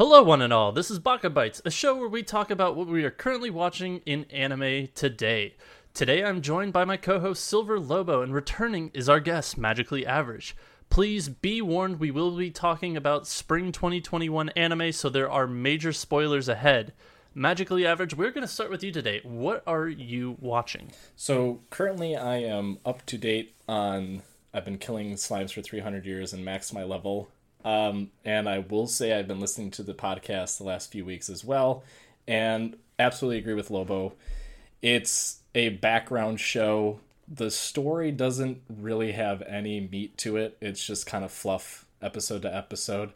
Hello, one and all. This is Baka Bites, a show where we talk about what we are currently watching in anime today. Today, I'm joined by my co-host Silver Lobo, and returning is our guest, Magically Average. Please be warned, we will be talking about spring 2021 anime, so there are major spoilers ahead. Magically Average, we're going to start with you today. What are you watching? So currently, I am up to date on. I've been killing slimes for 300 years and maxed my level. Um, and I will say I've been listening to the podcast the last few weeks as well, and absolutely agree with Lobo. It's a background show. The story doesn't really have any meat to it. It's just kind of fluff episode to episode.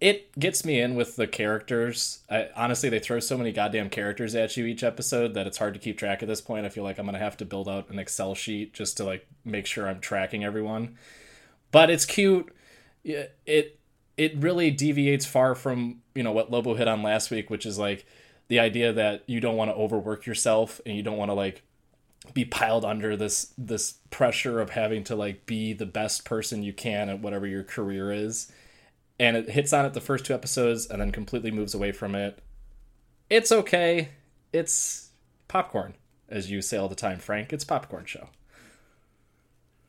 It gets me in with the characters. I, honestly, they throw so many goddamn characters at you each episode that it's hard to keep track at this point. I feel like I'm gonna have to build out an Excel sheet just to like make sure I'm tracking everyone. But it's cute. It it really deviates far from you know what Lobo hit on last week, which is like the idea that you don't want to overwork yourself and you don't want to like be piled under this this pressure of having to like be the best person you can at whatever your career is. And it hits on it the first two episodes and then completely moves away from it. It's okay. It's popcorn as you say all the time frank. It's popcorn show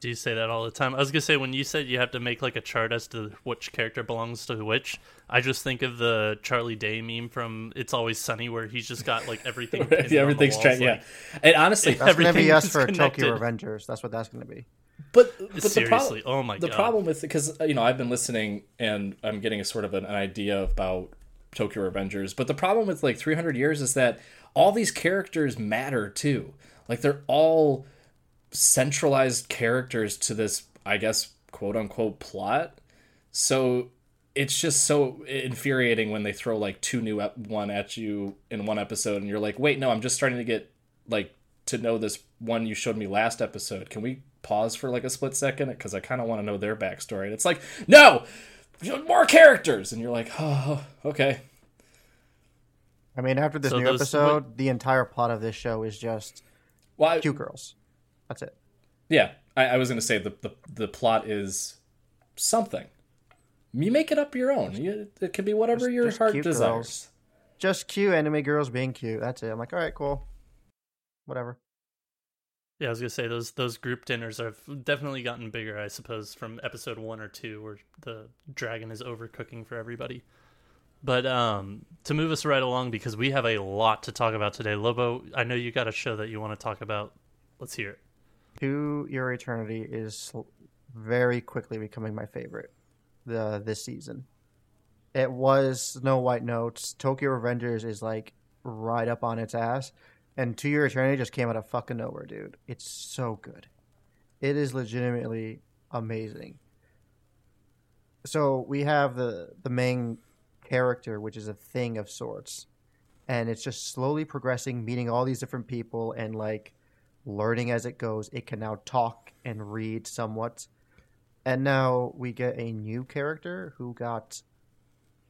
Do you say that all the time? I was gonna say when you said you have to make like a chart as to which character belongs to which, I just think of the Charlie Day meme from It's Always Sunny where he's just got like everything. pinned on the everything's walls, tra- like- yeah and honestly That's gonna be Everything us for connected. Tokyo Revengers. That's what that's gonna be. But, but the Seriously, problem, oh my the God. The problem with because uh, you know I've been listening and I'm getting a sort of an, an idea about Tokyo Revengers. But the problem with like 300 years is that all these characters matter too. Like they're all centralized characters to this, I guess, quote unquote plot. So it's just so infuriating when they throw like two new ep- one at you in one episode, and you're like, wait, no, I'm just starting to get like to know this one you showed me last episode. Can we pause for like a split second? Because I kind of want to know their backstory. And it's like, no, more characters, and you're like, oh, okay. I mean, after this So new those- episode, the entire plot of this show is just Well, I- cute girls. That's it. Yeah, I, I was going to say the, the the plot is something. You make it up your own. You, it can be whatever Just- your just heart cute desires. girls. Just cute anime girls being cute. That's it. I'm like, all right, cool. Whatever. Yeah, I was gonna say those those group dinners have definitely gotten bigger, I suppose, from episode one or two, where the dragon is overcooking for everybody. But um, to move us right along, because we have a lot to talk about today, Lobo. I know you got a show that you want to talk about. Let's hear it. To Your Eternity is very quickly becoming my favorite the this season. It was Snow White Notes. Tokyo Revengers is like right up on its ass. And To Your Eternity just came out of fucking nowhere, dude. It's so good. It is legitimately amazing. So we have the the main character, which is a thing of sorts, and it's just slowly progressing, meeting all these different people, and like learning as it goes. It can now talk and read somewhat, and now we get a new character who got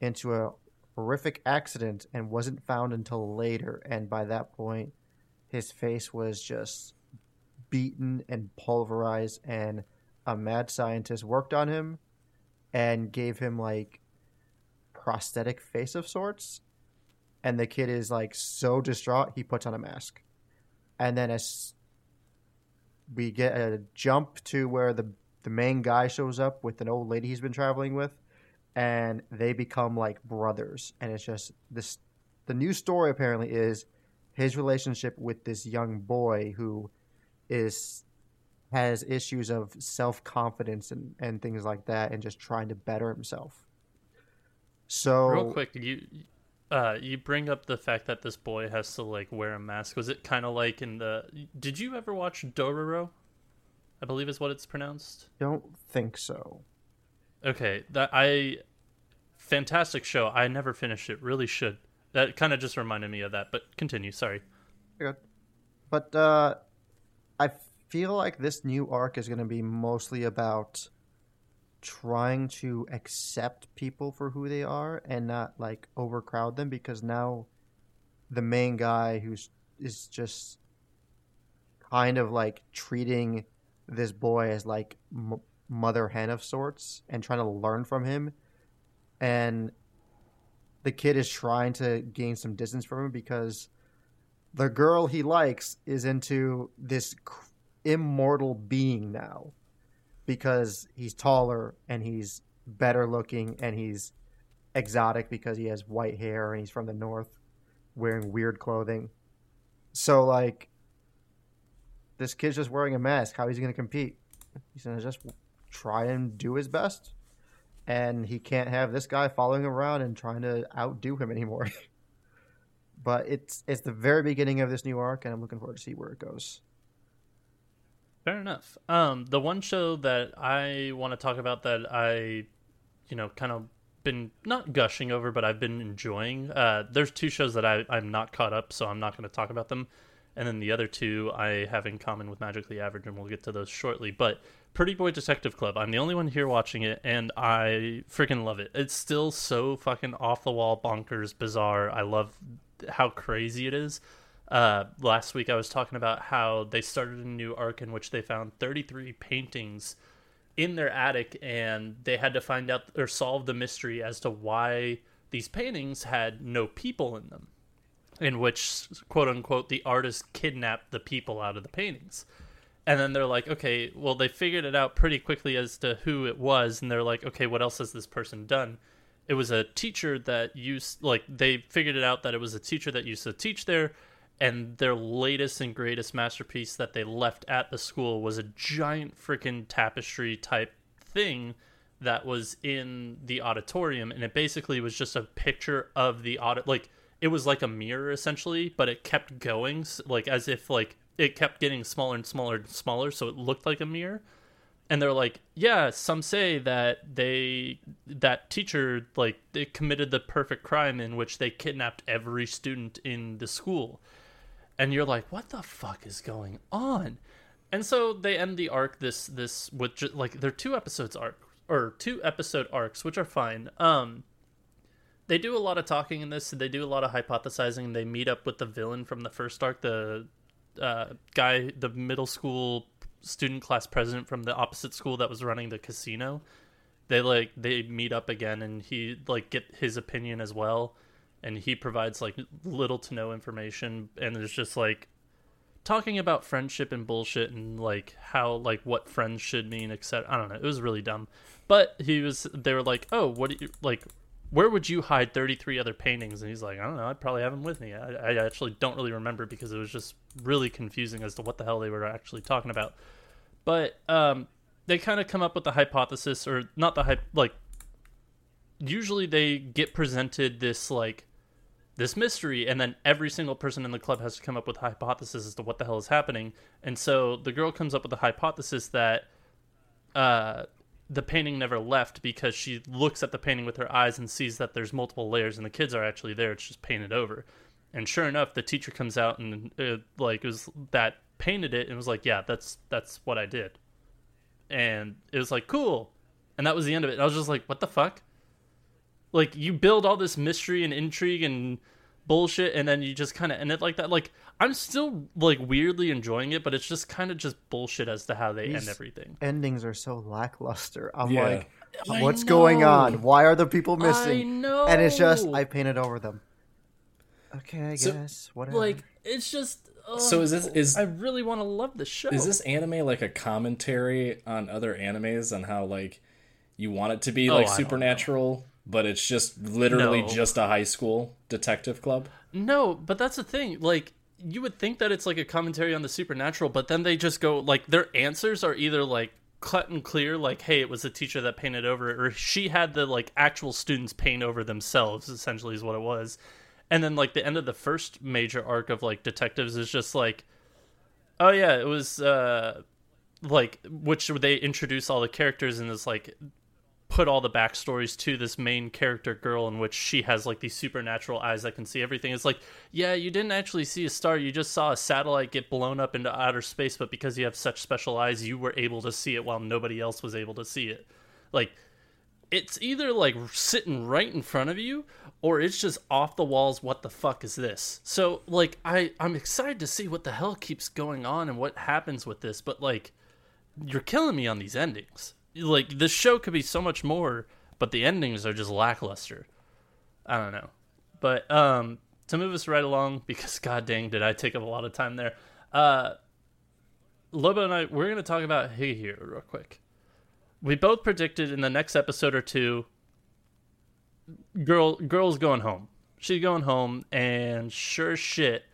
into a horrific accident and wasn't found until later, and by that point, his face was just beaten and pulverized, and a mad scientist worked on him and gave him like prosthetic face of sorts. And the kid is like so distraught he puts on a mask. And then as we get a jump to where the the main guy shows up with an old lady he's been traveling with and they become like brothers and it's just this the new story apparently is his relationship with this young boy who is has issues of self confidence and, and things like that and just trying to better himself. So real quick, you uh you bring up the fact that this boy has to like wear a mask. Was it kind of like in the Did you ever watch Dororo? I believe is what it's pronounced. Don't think so. Okay, that I fantastic show. I never finished it. Really should. That kind of just reminded me of that, but continue, sorry. Good. But uh I feel like this new arc is going to be mostly about trying to accept people for who they are and not like overcrowd them because now the main guy who's is just kind of like treating this boy as like m- mother hen of sorts and trying to learn from him. And the kid is trying to gain some distance from him because the girl he likes is into this immortal being now because he's taller and he's better looking and he's exotic because he has white hair and he's from the north wearing weird clothing. So like this kid's just wearing a mask. How is he going to compete? He's going to just try and do his best. And he can't have this guy following around and trying to outdo him anymore. but it's it's the very beginning of this new arc and I'm looking forward to see where it goes. Fair enough. Um, the one show that I want to talk about that I, you know, kind of been not gushing over, but I've been enjoying. Uh, there's two shows that I, I'm not caught up, so I'm not going to talk about them. And then the other two I have in common with Magically Average, and we'll get to those shortly. But Pretty Boy Detective Club, I'm the only one here watching it, and I freaking love it. It's still so fucking off the wall, bonkers, bizarre. I love how crazy it is. Uh, last week I was talking about how they started a new arc in which they found 33 paintings in their attic and they had to find out or solve the mystery as to why these paintings had no people in them in which quote unquote the artist kidnapped the people out of the paintings. And then they're like okay well they figured it out pretty quickly as to who it was and they're like okay what else has this person done? It was a teacher that used like they figured it out that it was a teacher that used to teach there and their latest and greatest masterpiece that they left at the school was a giant freaking tapestry type thing that was in the auditorium and it basically was just a picture of the audit like it was like a mirror essentially but it kept going like as if like it kept getting smaller and smaller and smaller so it looked like a mirror. And they're like yeah some say that they that teacher like they committed the perfect crime in which they kidnapped every student in the school and you're like, what the fuck is going on? And so they end the arc this this with just, like they're two episodes arc or two episode arcs, which are fine. Um, they do a lot of talking in this. They do a lot of hypothesizing. They meet up with the villain from the first arc, the uh, guy, the middle school student class president from the opposite school that was running the casino. They like they meet up again, and he like get his opinion as well and he provides like little to no information and there's just like talking about friendship and bullshit and like how like what friends should mean etc i don't know. It was really dumb. But he was they were like oh what do you like where would you hide 33 other paintings? And he's like i don't know. I'd probably have them with me. I, I actually don't really remember because it was just really confusing as to what the hell they were actually talking about. But um they kind of come up with the hypothesis or not the hype like usually they get presented this like this mystery and then every single person in the club has to come up with a hypothesis as to what the hell is happening and so the girl comes up with a hypothesis that uh, the painting never left because she looks at the painting with her eyes and sees that there's multiple layers and the kids are actually there. It's just painted over. And sure enough, the teacher comes out and uh, like it was that painted it and was like, yeah, that's that's what I did. And it was like cool, and that was the end of it. And I was just like, what the fuck? Like you build all this mystery and intrigue and bullshit and then you just kind of end it like that like i'm still like weirdly enjoying it but it's just kind of just bullshit as to how they These end everything Endings are so lackluster. I'm Yeah. like, what's going on? Why are the people I missing? know. And it's just I painted over them. Okay, I So, guess whatever. like it's just ugh, So is this- is- i really want to love the show Is this anime like a commentary on other animes on how like you want it to be Oh, like I don't supernatural, but it's just literally No. just a high school detective club? No, but that's the thing. Like, you would think that it's like a commentary on the supernatural, but then they just go like their answers are either like cut and clear, like, hey, it was the teacher that painted over it, or she had the like actual students paint over themselves. Essentially, is what it was. And then like the end of the first major arc of like detectives is just like, oh yeah, it was uh like which they introduce all the characters and it's like put all the backstories to this main character girl in which she has like these supernatural eyes that can see everything. It's like, yeah, you didn't actually see a star, you just saw a satellite get blown up into outer space, but because you have such special eyes, you were able to see it while nobody else was able to see it. Like it's either like sitting right in front of you or it's just off the walls what the fuck is this so like i i'm excited to see what the hell keeps going on and what happens with this but like you're killing me on these endings like this show could be so much more but the endings are just lackluster. I don't know. But um to move us right along because god dang did i take up a lot of time there. Uh lobo and i we're to talk about here real quick. We both predicted in the next episode or two girl girl's going home. She's going home and sure shit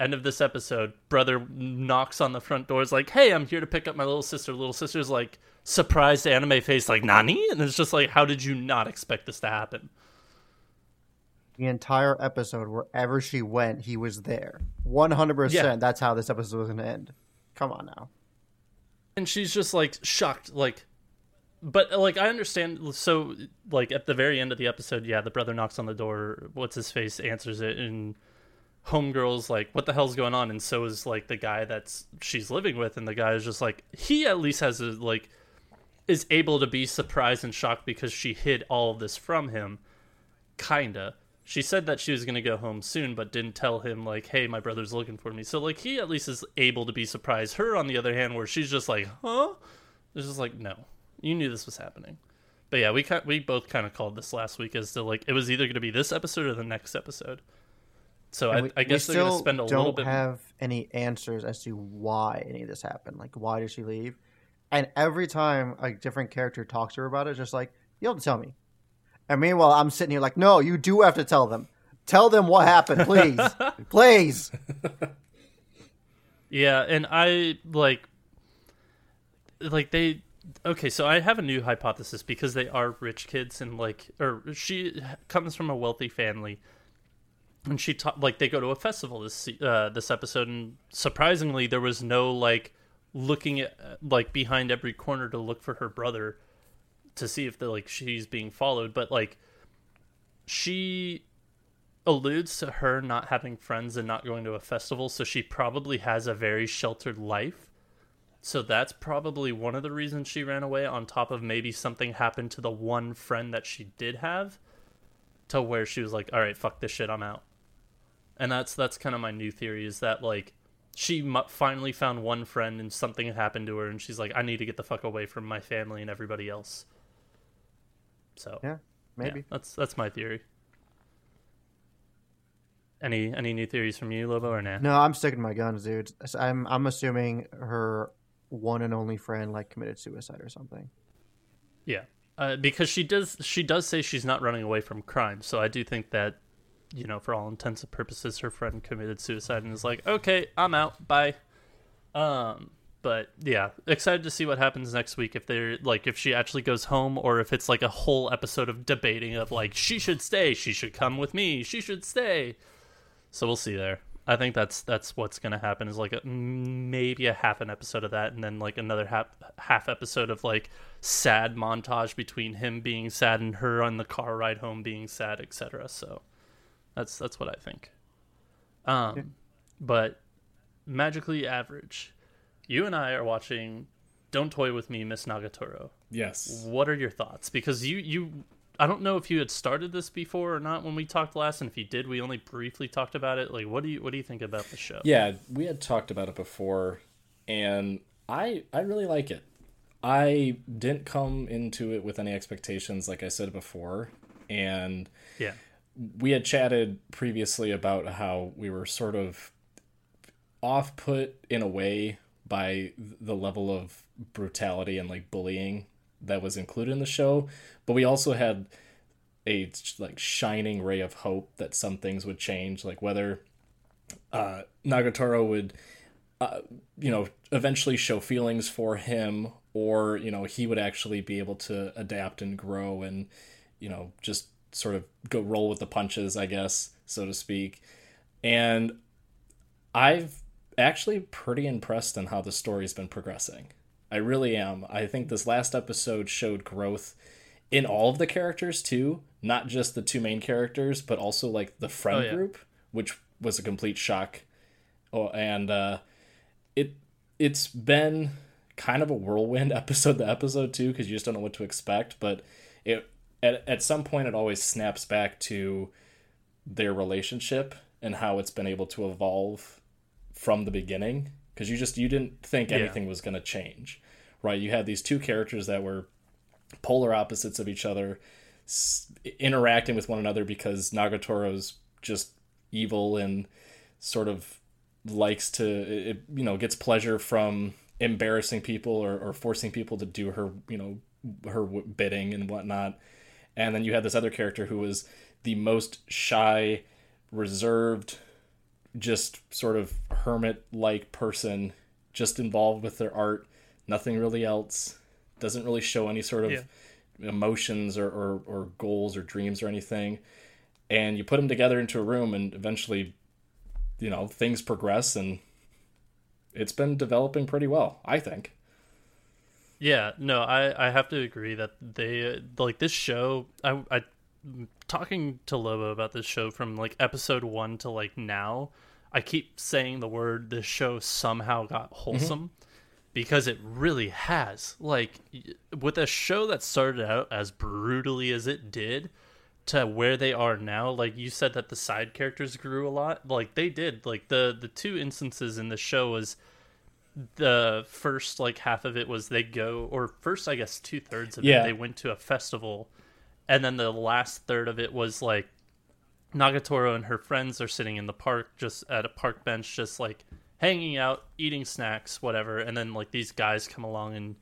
end of this episode brother knocks on the front door is like hey i'm here to pick up my little sister little sister's like surprised anime face like nani and it's just like how did you not expect this to happen the entire episode, wherever she went, he was there. One hundred percent. That's how this episode was gonna end. Come on now. and she's just like shocked like but like i understand so like at the very end of the episode yeah the brother knocks on the door what's his face answers it and homegirl's like what the hell's going on? And so is like the guy that's she's living with and the guy is just like he at least has a like is able to be surprised and shocked because she hid all of this from him. Kinda. She said that she was to go home soon but didn't tell him like hey my brother's looking for me. So like he at least is able to be surprised. Her on the other hand where she's just like huh? It's just like no. You knew this was happening. But yeah we we both kind of called this last week as to like it was either going to be this episode or the next episode so I, we- I guess they're going to spend a don't have any answers as to why any of this happened. Like, why did she leave? And every time a different character talks to her about it, just like, you have to tell me. And meanwhile, I'm sitting here like, no, you do have to tell them. Tell them what happened, please, please. Yeah, and I like like they okay, so I have a new hypothesis because they are rich kids and like or she comes from a wealthy family. And she taught like they go to a festival this uh this episode and surprisingly there was no like looking at like behind every corner to look for her brother to see if the like she's being followed, but like she alludes to her not having friends and not going to a festival, so she probably has a very sheltered life. So that's probably one of the reasons she ran away, on top of maybe something happened to the one friend that she did have, to where she was like, all right, fuck this shit, I'm out. And that's that's kind of my new theory is that like she mu- finally found one friend and something had happened to her and she's like, I need to get the fuck away from my family and everybody else. So Yeah, yeah, maybe. that's that's my theory. Any any new theories from you, Lobo, or nah? No, I'm sticking to my guns, dude. I'm I'm assuming her one and only friend like committed suicide or something. Yeah, uh, because she does she does say she's not running away from crime. So I do think that you know, for all intents and purposes, her friend committed suicide and is like, okay, I'm out, bye. Um, but yeah, excited to see what happens next week. If they're like, if she actually goes home, or if it's like a whole episode of debating of like, she should stay, she should come with me, she should stay. So we'll see there. I think that's that's what's gonna happen is like a, maybe a half an episode of that, and then like another half half episode of like sad montage between him being sad and her on the car ride home being sad, etc. So that's that's what I think. Um, yeah. but magically average. You and I are watching "Don't Toy with Me, Miss Nagatoro." Yes. What are your thoughts? Because you you I don't know if you had started this before or not when we talked last, and if you did, we only briefly talked about it. Like, what do you what do you think about the show? Yeah, we had talked about it before, and I I really like it. I didn't come into it with any expectations, like I said before, and yeah, we had chatted previously about how we were sort of off put in a way by the level of brutality and like bullying that was included in the show, but we also had a like shining ray of hope that some things would change, like whether uh, Nagatoro would, uh, you know, eventually show feelings for him, or you know, he would actually be able to adapt and grow, and you know, just sort of go roll with the punches, I guess, so to speak. And I've actually pretty impressed in how the story's been progressing. I really am. I think this last episode showed growth in all of the characters too, not just the two main characters, but also like the friend oh, yeah. group, which was a complete shock. Oh, and uh, it it's been kind of a whirlwind episode to episode too, because you just don't know what to expect. But it at at some point it always snaps back to their relationship and how it's been able to evolve from the beginning. Because you just you didn't think anything yeah. was going to change right? You had these two characters that were polar opposites of each other s- interacting with one another because nagatoro's just evil and sort of likes to it, you know gets pleasure from embarrassing people or, or forcing people to do her you know her bidding and whatnot and then you had this other character who was the most shy reserved just sort of hermit like person just involved with their art nothing really else doesn't really show any sort of yeah. emotions or, or, or goals or dreams or anything and you put them together into a room and eventually you know things progress and it's been developing pretty well i think yeah no i i have to agree that they like this show i i talking to lobo about this show from like episode one to like now I keep saying the word this show somehow got mm-hmm. wholesome mm-hmm. because it really has. Like with a show that started out as brutally as it did to where they are now, like you said that the side characters grew a lot. Like they did. Like the the two instances in the show was the first like half of it was they go or first I guess two thirds of yeah. it they went to a festival and then the last third of it was like Nagatoro and her friends are sitting in the park, just at a park bench, just like hanging out, eating snacks, whatever. And then like these guys come along and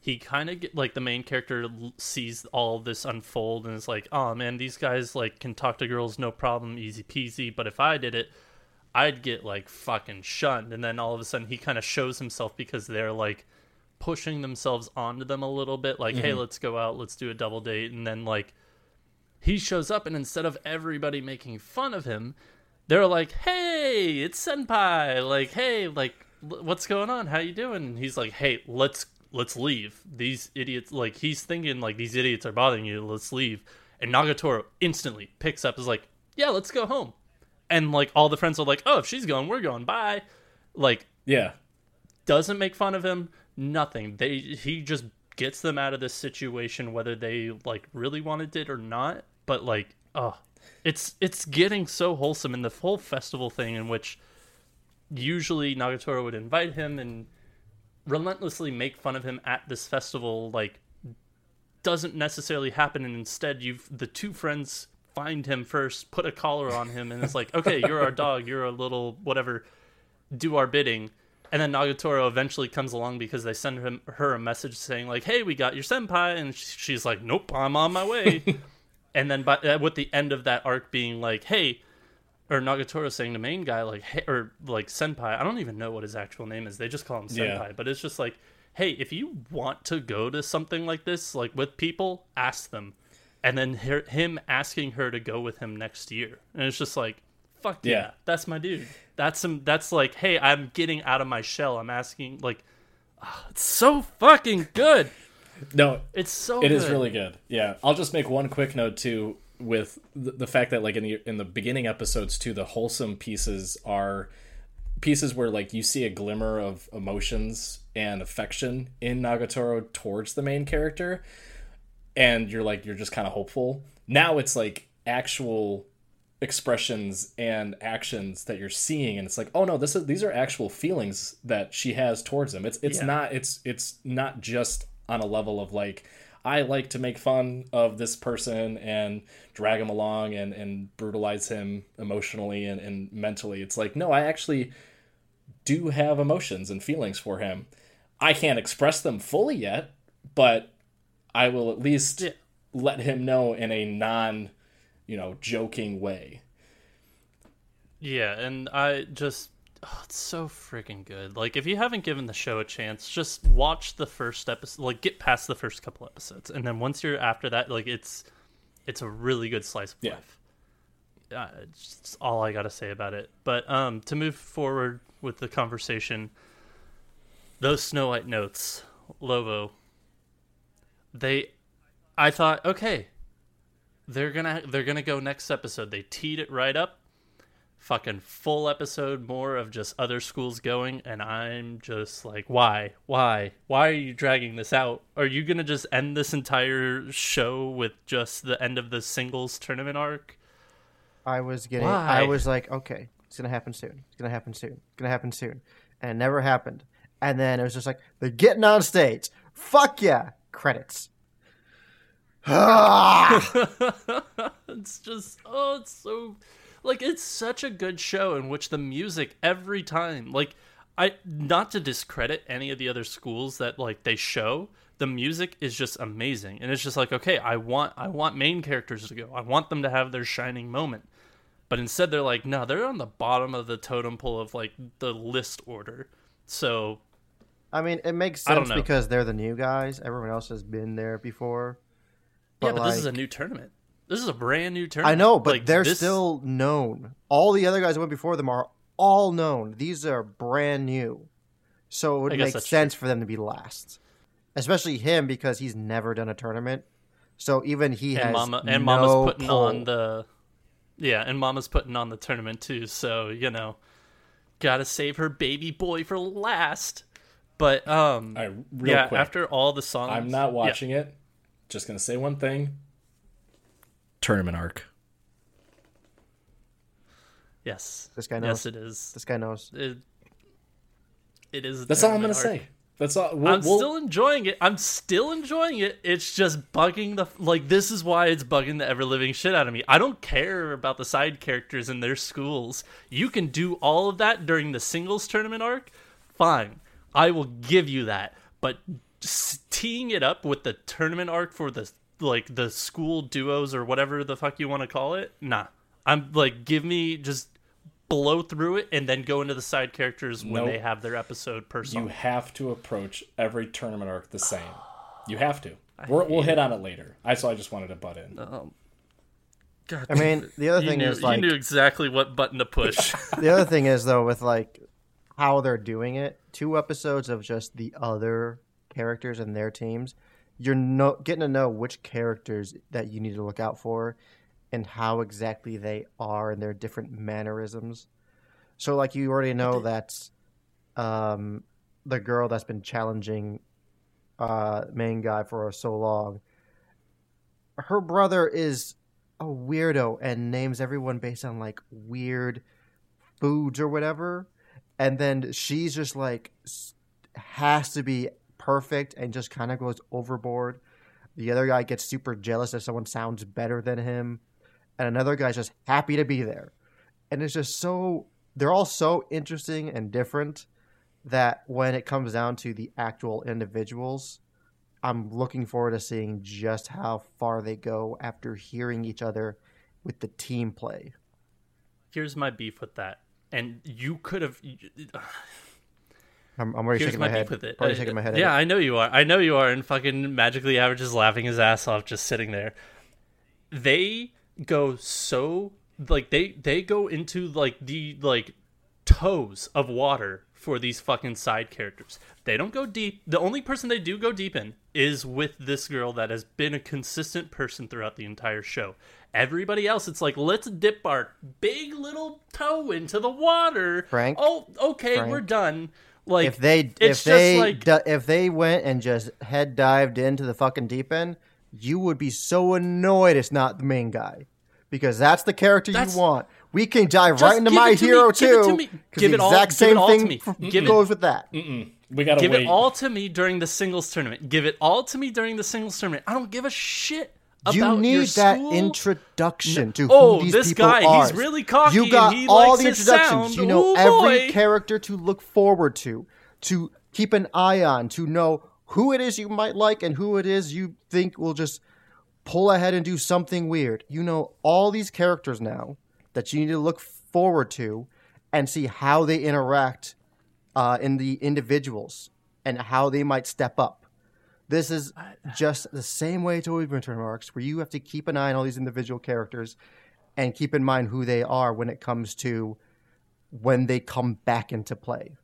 he kind of like the main character sees all this unfold and is like, "Oh man, these guys like can talk to girls no problem, easy peasy. But if I did it, I'd get like fucking shunned." And then all of a sudden, he kind of shows himself because they're like pushing themselves onto them a little bit, like, mm-hmm. "Hey, let's go out, let's do a double date," and then like he shows up and instead of everybody making fun of him they're like hey it's senpai. Like hey like what's going on? How you doing? And he's like hey let's let's leave. These idiots like he's thinking like these idiots are bothering you. Let's leave. And nagatoro instantly picks up is like yeah let's go home and like all the friends are like oh if she's going we're going. Bye. Like yeah. doesn't make fun of him. Nothing. They he just gets them out of this situation whether they like really wanted it or not. But like oh it's it's getting so wholesome in the whole festival thing in which usually nagatoro would invite him and relentlessly make fun of him at this festival like doesn't necessarily happen. And instead you've the two friends find him first put a collar on him and it's like okay you're our dog you're a little whatever do our bidding and then Nagatoro eventually comes along because they send him her a message saying like, "Hey, we got your senpai," and she's like, "Nope, I'm on my way." and then, but uh, with the end of that arc being like, "Hey," or Nagatoro saying the main guy like, "Hey," or like senpai. I don't even know what his actual name is. They just call him senpai, yeah. but it's just like, "Hey, if you want to go to something like this, like with people, ask them." And then her, him asking her to go with him next year, and it's just like, fuck yeah, Yeah. that's my dude. That's some. That's like, hey, I'm getting out of my shell. I'm asking, like, ah, it's so fucking good. No, It's so. It is good. really good. Yeah, I'll just make one quick note too with the, the fact that like in the in the beginning episodes too, the wholesome pieces are pieces where like you see a glimmer of emotions and affection in Nagatoro towards the main character, and you're like you're just kind of hopeful. Now it's like actual expressions and actions that you're seeing and it's like oh no this is these are actual feelings that she has towards him it's it's Yeah. not it's it's not just on a level of like i like to make fun of this person and drag him along and and brutalize him emotionally and, and mentally it's like no i actually do have emotions and feelings for him i can't express them fully yet but i will at least Yeah. let him know in a non you know joking way Yeah, and I just oh, it's so freaking good. Like if you haven't given the show a chance, just watch the first episode, like get past the first couple episodes, and then once you're after that, like it's it's a really good slice of Yeah. life. Uh, it's just all I got to say about it. But um to move forward with the conversation, those Snow White notes, Lobo, they I thought, okay, they're gonna they're gonna go next episode. They teed it right up. Fucking full episode more of just other schools going, and I'm just like, why, why, why are you dragging this out? Are you gonna just end this entire show with just the end of the singles tournament arc? I was getting. Why? I was like, okay, it's gonna happen soon. It's gonna happen soon. It's gonna happen soon, and it never happened. And then it was just like they're getting on stage. Fuck yeah! Credits. Ah! it's just oh it's so like it's such a good show in which the music every time like i not to discredit any of the other schools that like they show the music is just amazing and it's just like okay i want i want main characters to go i want them to have their shining moment but instead they're like no they're on the bottom of the totem pole of like the list order so I mean, it makes sense because they're the new guys. Everyone else has been there before. yeah but this is a new tournament this is a brand new tournament I know, but Like, they're this- still known. All the other guys who went before them are all known. These are brand new. So it would make sense for them to be last. Especially him because he's never done a tournament. So even he has and mama and no mama's putting pull. on the yeah and mama's putting on the tournament too so you know gotta save her baby boy for last but um All right, real yeah quick. after all the songs I'm not yeah. watching it. Just gonna say one thing. Tournament arc. yes This guy knows. yes it is This guy knows. it, it is a That's all I'm gonna arc. say. That's all. We'll, I'm we'll- still enjoying it. I'm still enjoying it. It's just bugging the like. This is why it's bugging the ever living shit out of me. I don't care about the side characters and their schools. You can do all of that during the singles tournament arc. Fine, I will give you that. But teeing it up with the tournament arc for the like the school duos or whatever the fuck you want to call it. Nah, I'm like, give me just blow through it and then go into the side characters when Nope. they have their episode per song. you have to approach every tournament arc the same. You have to. We're, we'll hit on it later. I so I just wanted to butt in. Um, God, I mean, the other thing knew, is like you knew exactly what button to push. the other thing is though with like how they're doing it two episodes of just the other characters and their teams you're no getting to know which characters that you need to look out for and how exactly they are and their different mannerisms. So like you already know that um the girl that's been challenging uh main guy for so long her brother is a weirdo and names everyone based on like weird foods or whatever and then she's just like has to be perfect and just kind of goes overboard. The other guy gets super jealous if someone sounds better than him. And another guy's just happy to be there. And it's just so they're all so interesting and different that when it comes down to the actual individuals i'm looking forward to seeing just how far they go after hearing each other with the team play. Here's my beef with that, and you could have. i'm, I'm already Here's shaking my my head with it. already Uh, shaking my head yeah. I know you are. I know you are. And fucking magically average is laughing his ass off just sitting there. They go so like they they go into like the like toes of water for these fucking side characters. They don't go deep. The only person they do go deep in is with this girl that has been a consistent person throughout the entire show. Everybody else, it's like let's dip our big little toe into the water. Frank? Oh, okay, Frank? we're done. Like if they if they like if they went and just head dived into the fucking deep end, you would be so annoyed it's not the main guy, because that's the character That's- you want. We can dive Just right into my it to me, hero give it to too. me, 'cause give the it all- exact give same it all to thing me. f- Give it- goes with that. We gotta give wait. it all to me during the singles tournament. Give it all to me during the singles tournament. I don't give a shit about You your need that school. introduction to Oh, who these people are. Oh, this people guy, are. he's really cocky You got and he all likes the introductions. sound. You know Ooh, every boy. character to look forward to, to keep an eye on, to know who it is you might like and who it is you think will just pull ahead and do something weird. You know all these characters now that you need to look forward to and see how they interact uh, in the individuals and how they might step up. This is just the same way to in arcs, where you have to keep an eye on all these individual characters and keep in mind who they are when it comes to when they come back into play.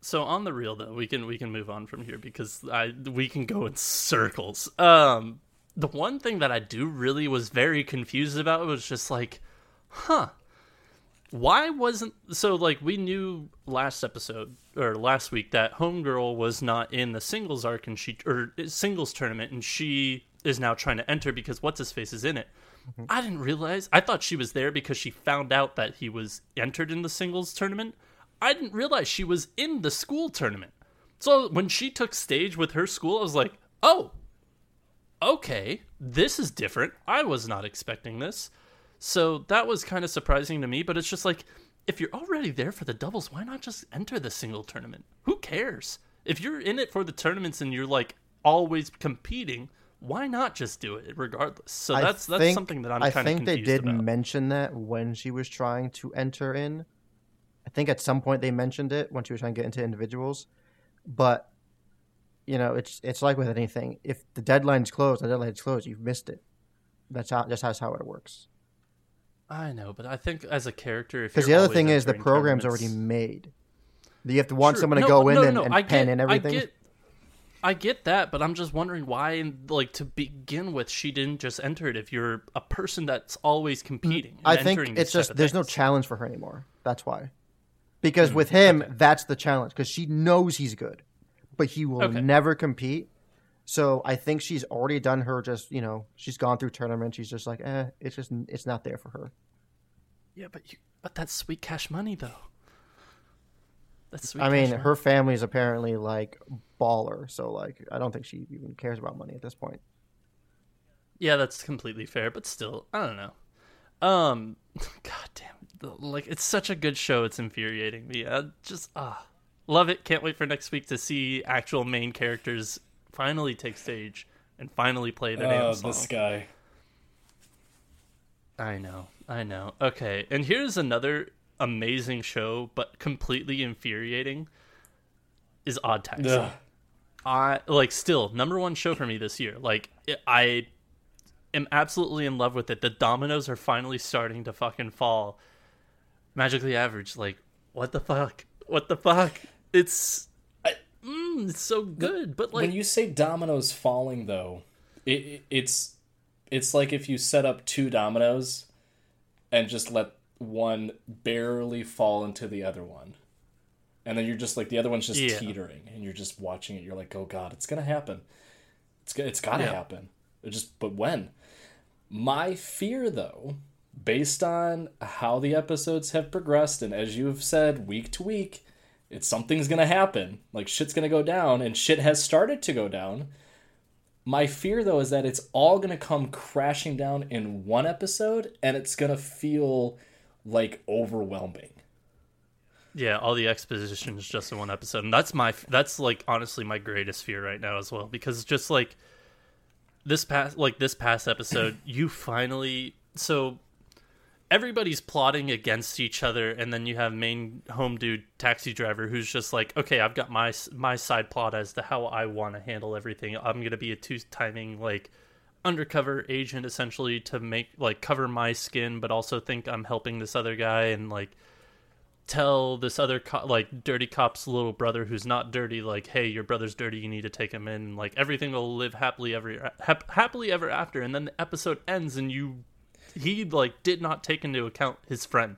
So on the real though, we can we can move on from here because I we can go in circles. Um, the one thing that I do really was very confused about was just like, huh, why wasn't so like we knew last episode or last week that Homegirl was not in the singles arc and she or singles tournament and she is now trying to enter because what's his face is in it. Mm-hmm. I didn't realize. I thought she was there because she found out that he was entered in the singles tournament. I didn't realize she was in the school tournament. So when she took stage with her school, I was like, "Oh, okay, this is different. I was not expecting this." So that was kind of surprising to me, but it's just like if you're already there for the doubles, why not just enter the single tournament? Who cares? If you're in it for the tournaments and you're like always competing, why not just do it regardless? So that's that's think- something that I'm I kind of I think they did about. mention that when she was trying to enter in. I think at some point they mentioned it when she was trying to get into individuals, but you know it's it's like with anything. If the deadline's closed, the deadline's closed. You've missed it. That's how just that's how it works. I know, but I think as a character, if Because the other thing is the program's already made. You have to want Sure. someone to No, go in no, and, and I pen get, and everything. I get, I get that, but I'm just wondering why, like, to begin with, she didn't just enter it. If you're a person that's always competing, I think it's just there's no challenge for her anymore. That's why. Because Hmm, with him, that's the challenge. Because she knows he's good, but he will Okay. never compete. So I think she's already done her. Just you know, she's gone through tournaments. She's just like, eh, it's just it's not there for her. Yeah, but you, but that's sweet cash money, though. That's sweet. I mean, money. her family is apparently like baller. So like, I don't think she even cares about money at this point. Yeah, that's completely fair, but still, I don't know. Um, god damn, like it's such a good show. It's infuriating me. I just ah, love it. Can't wait for next week to see actual main characters finally take stage and finally play their damn Oh, song. this guy. I know, I know. Okay, and here's another amazing show, but completely infuriating. Is Odd Taxi. Ugh. I like still number one show for me this year. Like it, I am absolutely in love with it. The dominoes are finally starting to fucking fall. Magically average. Like what the fuck? What the fuck? It's mm, it's so good, but like when you say dominoes falling, though, it, it it's it's like if you set up two dominoes and just let one barely fall into the other one, and then you're just like the other one's just Yeah. teetering, and you're just watching it. You're like, oh god, it's gonna happen. It's it's gotta Yeah. happen. It just but when? My fear, though, based on how the episodes have progressed, and as you have said, week to week, it's something's gonna happen. Like shit's gonna go down, and shit has started to go down. My fear, though, is that it's all gonna come crashing down in one episode, and it's gonna feel like overwhelming. Yeah, all the exposition is just in one episode, and that's my that's like honestly my greatest fear right now as well because just like this past like this past episode, you finally so everybody's plotting against each other, and then you have main home dude taxi driver who's just like, okay, I've got my my side plot as to how I want to handle everything. I'm gonna be a two timing like undercover agent essentially to make like cover my skin but also think I'm helping this other guy and like tell this other co- like dirty cop's little brother who's not dirty like hey your brother's dirty you need to take him in like everything will live happily ever hap- happily ever after and then the episode ends and you he like did not take into account his friend.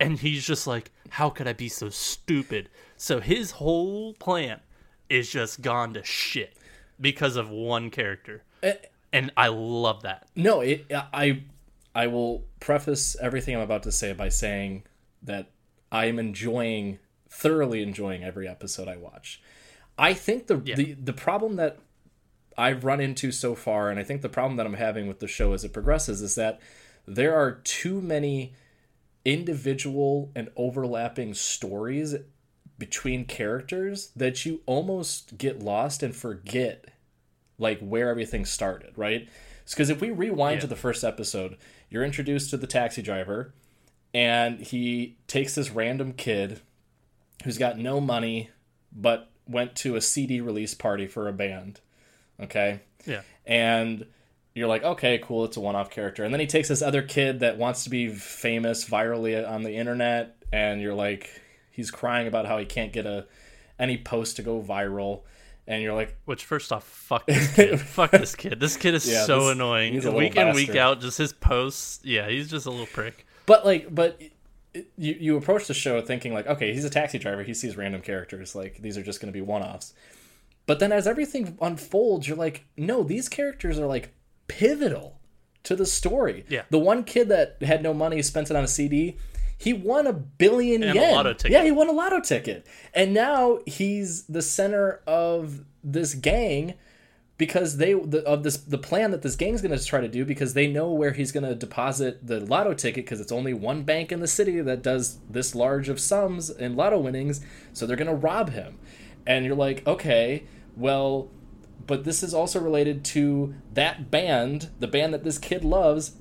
And he's just like how could i be so stupid? So his whole plan is just gone to shit because of one character. Eh. And i love that. No, it. I I will preface everything I'm about to say by saying that I am enjoying, thoroughly enjoying every episode I watch. I think the the the problem that I've run into so far, and I think the problem that I'm having with the show as it progresses, is that there are too many individual and overlapping stories between characters that you almost get lost and forget like where everything started, right? Because if we rewind to the first episode, you're introduced to the taxi driver, and he takes this random kid who's got no money but went to a CD release party for a band. Okay? yeah And you're like, okay, cool, it's a one off character. And then he takes this other kid that wants to be famous virally on the internet, and you're like, he's crying about how he can't get a any post to go viral. And you're like, Which first off, fuck this kid. fuck this kid. This kid is Yeah, so this- annoying. he's a Week in, week out, just his posts. Yeah, he's just a little prick. But like, but you you approach the show thinking like, okay, he's a taxi driver. He sees random characters. Like these are just going to be one offs. But then as everything unfolds, you're like, no, these characters are like pivotal to the story. Yeah. The one kid that had no money spent it on a CD. He won a billion And a yen. lotto ticket. Yeah, he won a lotto ticket, and now he's the center of this gang because they the, of this the plan that this gang's going to try to do because they know where he's going to deposit the lotto ticket because it's only one bank in the city that does this large of sums in lotto winnings so they're going to rob him and you're like okay well but this is also related to that band the band that this kid loves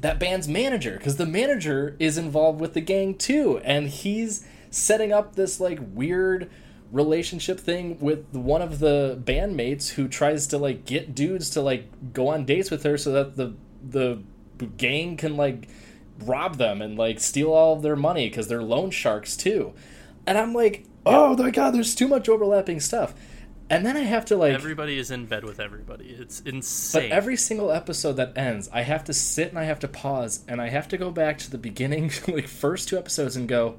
that band's manager because the manager is involved with the gang too and he's setting up this like weird relationship thing with one of the bandmates who tries to like get dudes to like go on dates with her so that the the gang can like rob them and like steal all of their money because they're loan sharks too. And i'm like oh my god there's too much overlapping stuff and then i have to like Everybody is in bed with everybody. It's insane. but every single episode that ends, I have to sit and I have to pause and I have to go back to the beginning, like first two episodes, and go,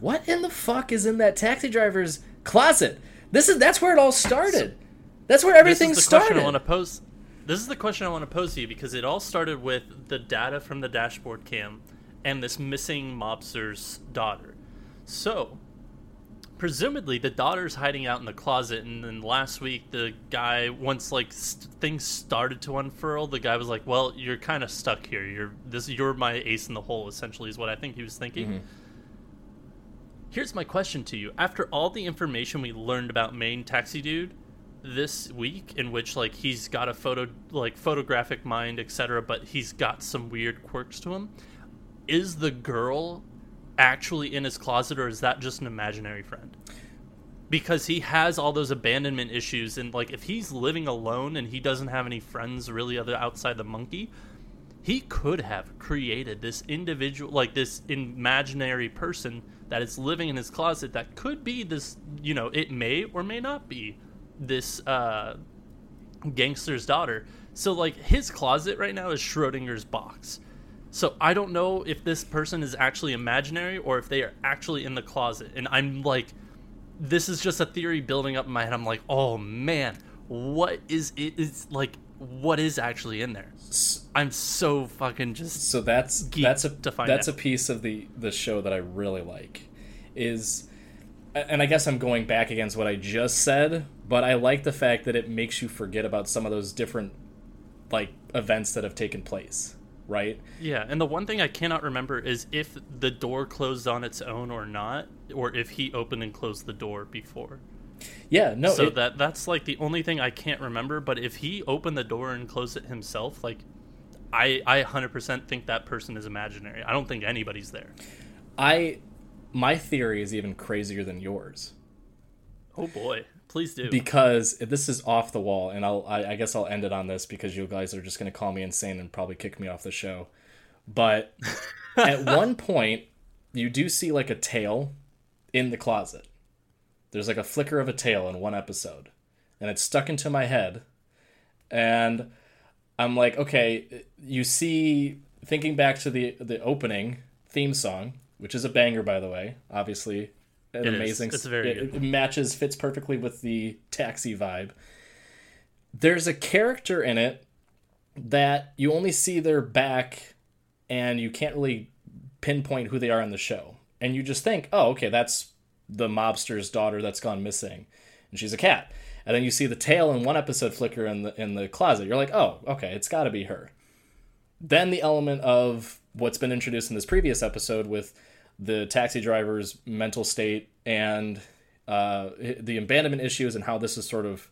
"What in the fuck is in that taxi driver's closet?" This is that's where it all started. That's where everything this is the question started. I want to pose. This is the question I want to pose to you because it all started with the data from the dashboard cam and this missing mobster's daughter. So, presumably the daughter's hiding out in the closet, and then last week the guy, once like st- things started to unfurl, the guy was like, "Well, you're kind of stuck here. You're this. You're my ace in the hole." Essentially, is what I think he was thinking. Mm-hmm. Here's my question to you. After all the information we learned about main taxi dude this week in which like he's got a photo like photographic mind, etc., but he's got some weird quirks to him, is the girl actually in his closet or is that just an imaginary friend? Because he has all those abandonment issues and like if he's living alone and he doesn't have any friends really other outside the monkey, he could have created this individual like this imaginary person that is living in his closet that could be this you know it may or may not be this uh gangster's daughter so like his closet right now is schrodinger's box so i don't know if this person is actually imaginary or if they are actually in the closet. And i'm like this is just a theory building up in my head. I'm like oh man what is it? Is like what is actually in there? I'm so fucking just so that's that's a that's out. a piece of the the show that I really like is and I guess I'm going back against what I just said, but I like the fact that it makes you forget about some of those different like events that have taken place, right? Yeah, and the one thing I cannot remember is if the door closed on its own or not, or if he opened and closed the door before. Yeah, no, so it- that that's like the only thing I can't remember. But if he opened the door and closed it himself, like I I hundred percent think that person is imaginary. I don't think anybody's there. I my theory is even crazier than yours. Oh boy, Please do. because this is off the wall, and I'll I, I guess I'll end it on this because you guys are just gonna call me insane and probably kick me off the show. But at one point, you do see like a tail in the closet. There's like a flicker of a tail in one episode, and it's stuck into my head, and I'm like, okay, you see, thinking back to the the opening theme song, which is a banger by the way, obviously an It is. amazing. It's very it, it matches fits perfectly with the taxi vibe. There's a character in it that you only see their back, and you can't really pinpoint who they are in the show, and you just think, oh, okay, that's the mobster's daughter that's gone missing, and she's a cat. And then you see the tail in one episode flicker in the in the closet. You're like, oh, okay, it's got to be her. Then the element of what's been introduced in this previous episode with the taxi driver's mental state and uh, the abandonment issues and how this is sort of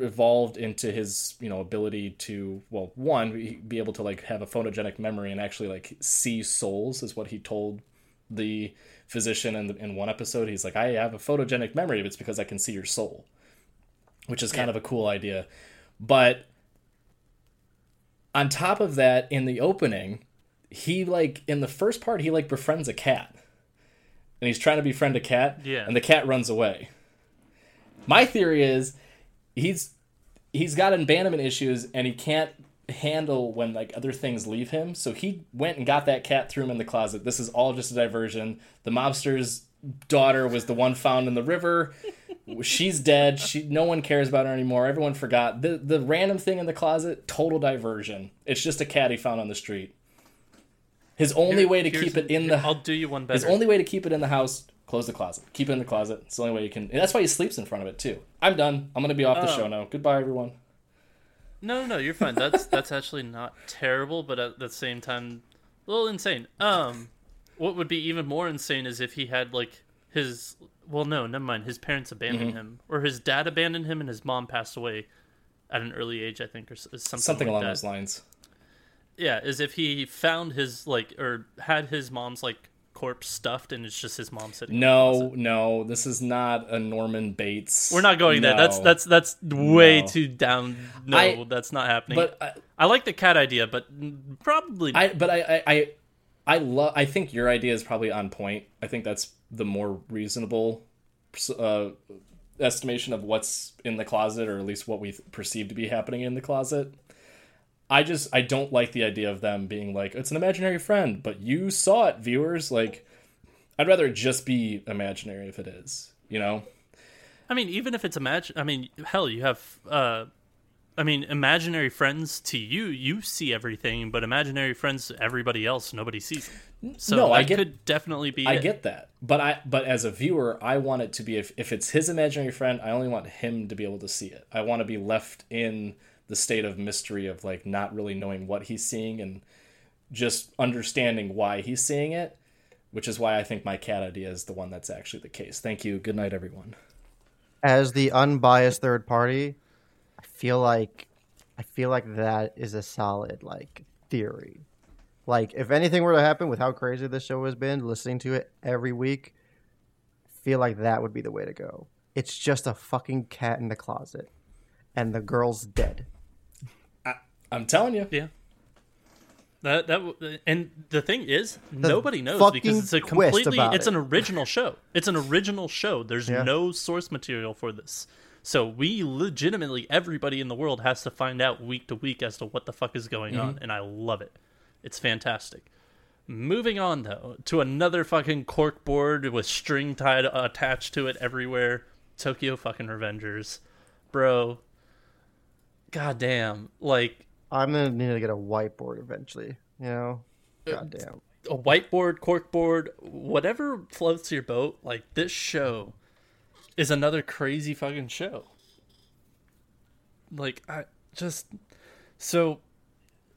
evolved into his you know ability to well one be- able to like have a photogenic memory and actually like see souls is what he told the physician in, the, in one episode. He's like i have a photogenic memory but it's because i can see your soul which is kind of a cool idea. But on top of that in the opening he like in the first part he like befriends a cat. And he's trying to befriend a cat Yeah. and the cat runs away. My theory is he's he's got abandonment issues and he can't handle when like other things leave him. So he went and got that cat threw him in the closet. This is all just a diversion. The mobster's daughter was the one found in the river. She's dead. She no one cares about her anymore. Everyone forgot. The the random thing in the closet total diversion. It's just a cat he found on the street his only Here- way to keep it in the I'll do you one better. his only way to keep it in the house close the closet keep it in the closet it's the only way you can and that's why he sleeps in front of it too i'm done i'm gonna be off the Oh. show now goodbye everyone No, no, you're fine. That's that's actually not terrible, but at the same time, a little insane. Um, what would be even more insane is if he had like his well, no, never mind. His parents abandoned Mm-hmm. him, or his dad abandoned him, and his mom passed away at an early age, I think, or something, something like along that. those lines Yeah, as if he found his like or had his mom's like corpse stuffed, and it's just his mom sitting. no no this is not a norman bates We're not going there. That's that's that's way No. too down. No, I- that's not happening. but I, I like the cat idea, but probably I but I I I, I love I think your idea is probably on point. I think that's the more reasonable uh, estimation of what's in the closet, or at least what we perceive to be happening in the closet. I just I don't like the idea of them being like it's an imaginary friend, but you saw it, viewers. Like, I'd rather just be imaginary if it is, you know. I mean, even if it's imagine, I mean, hell, you have, uh, I mean, imaginary friends to you, you see everything, but imaginary friends to everybody else, nobody sees them. So No, I get- could definitely be. I it. get that, but I but as a viewer, I want it to be if if it's his imaginary friend, I only want him to be able to see it. I want to be left in the state of mystery of like not really knowing what he's seeing and just understanding why he's seeing it, which is why I think my cat idea is the one that's actually the case. Thank you. Good night, everyone. As the unbiased third party, I feel like I feel like that is a solid like theory. Like if anything were to happen with how crazy this show has been, listening to it every week, I feel like that would be the way to go. It's just a fucking cat in the closet, and the girl's dead. I'm telling you. Yeah. That that and the thing is, nobody knows because it's a completely it's it. an original show. It's an original show. There's Yeah. no source material for this. So we legitimately everybody in the world has to find out week to week as to what the fuck is going on and I love it. It's fantastic. Moving on though to another fucking cork board with string tied uh, attached to it everywhere. Tokyo fucking Revengers. Bro. God damn. Like I'm gonna need to get a whiteboard eventually. You know, uh, goddamn. a whiteboard, corkboard, whatever floats your boat, like this show is another crazy fucking show. Like I just so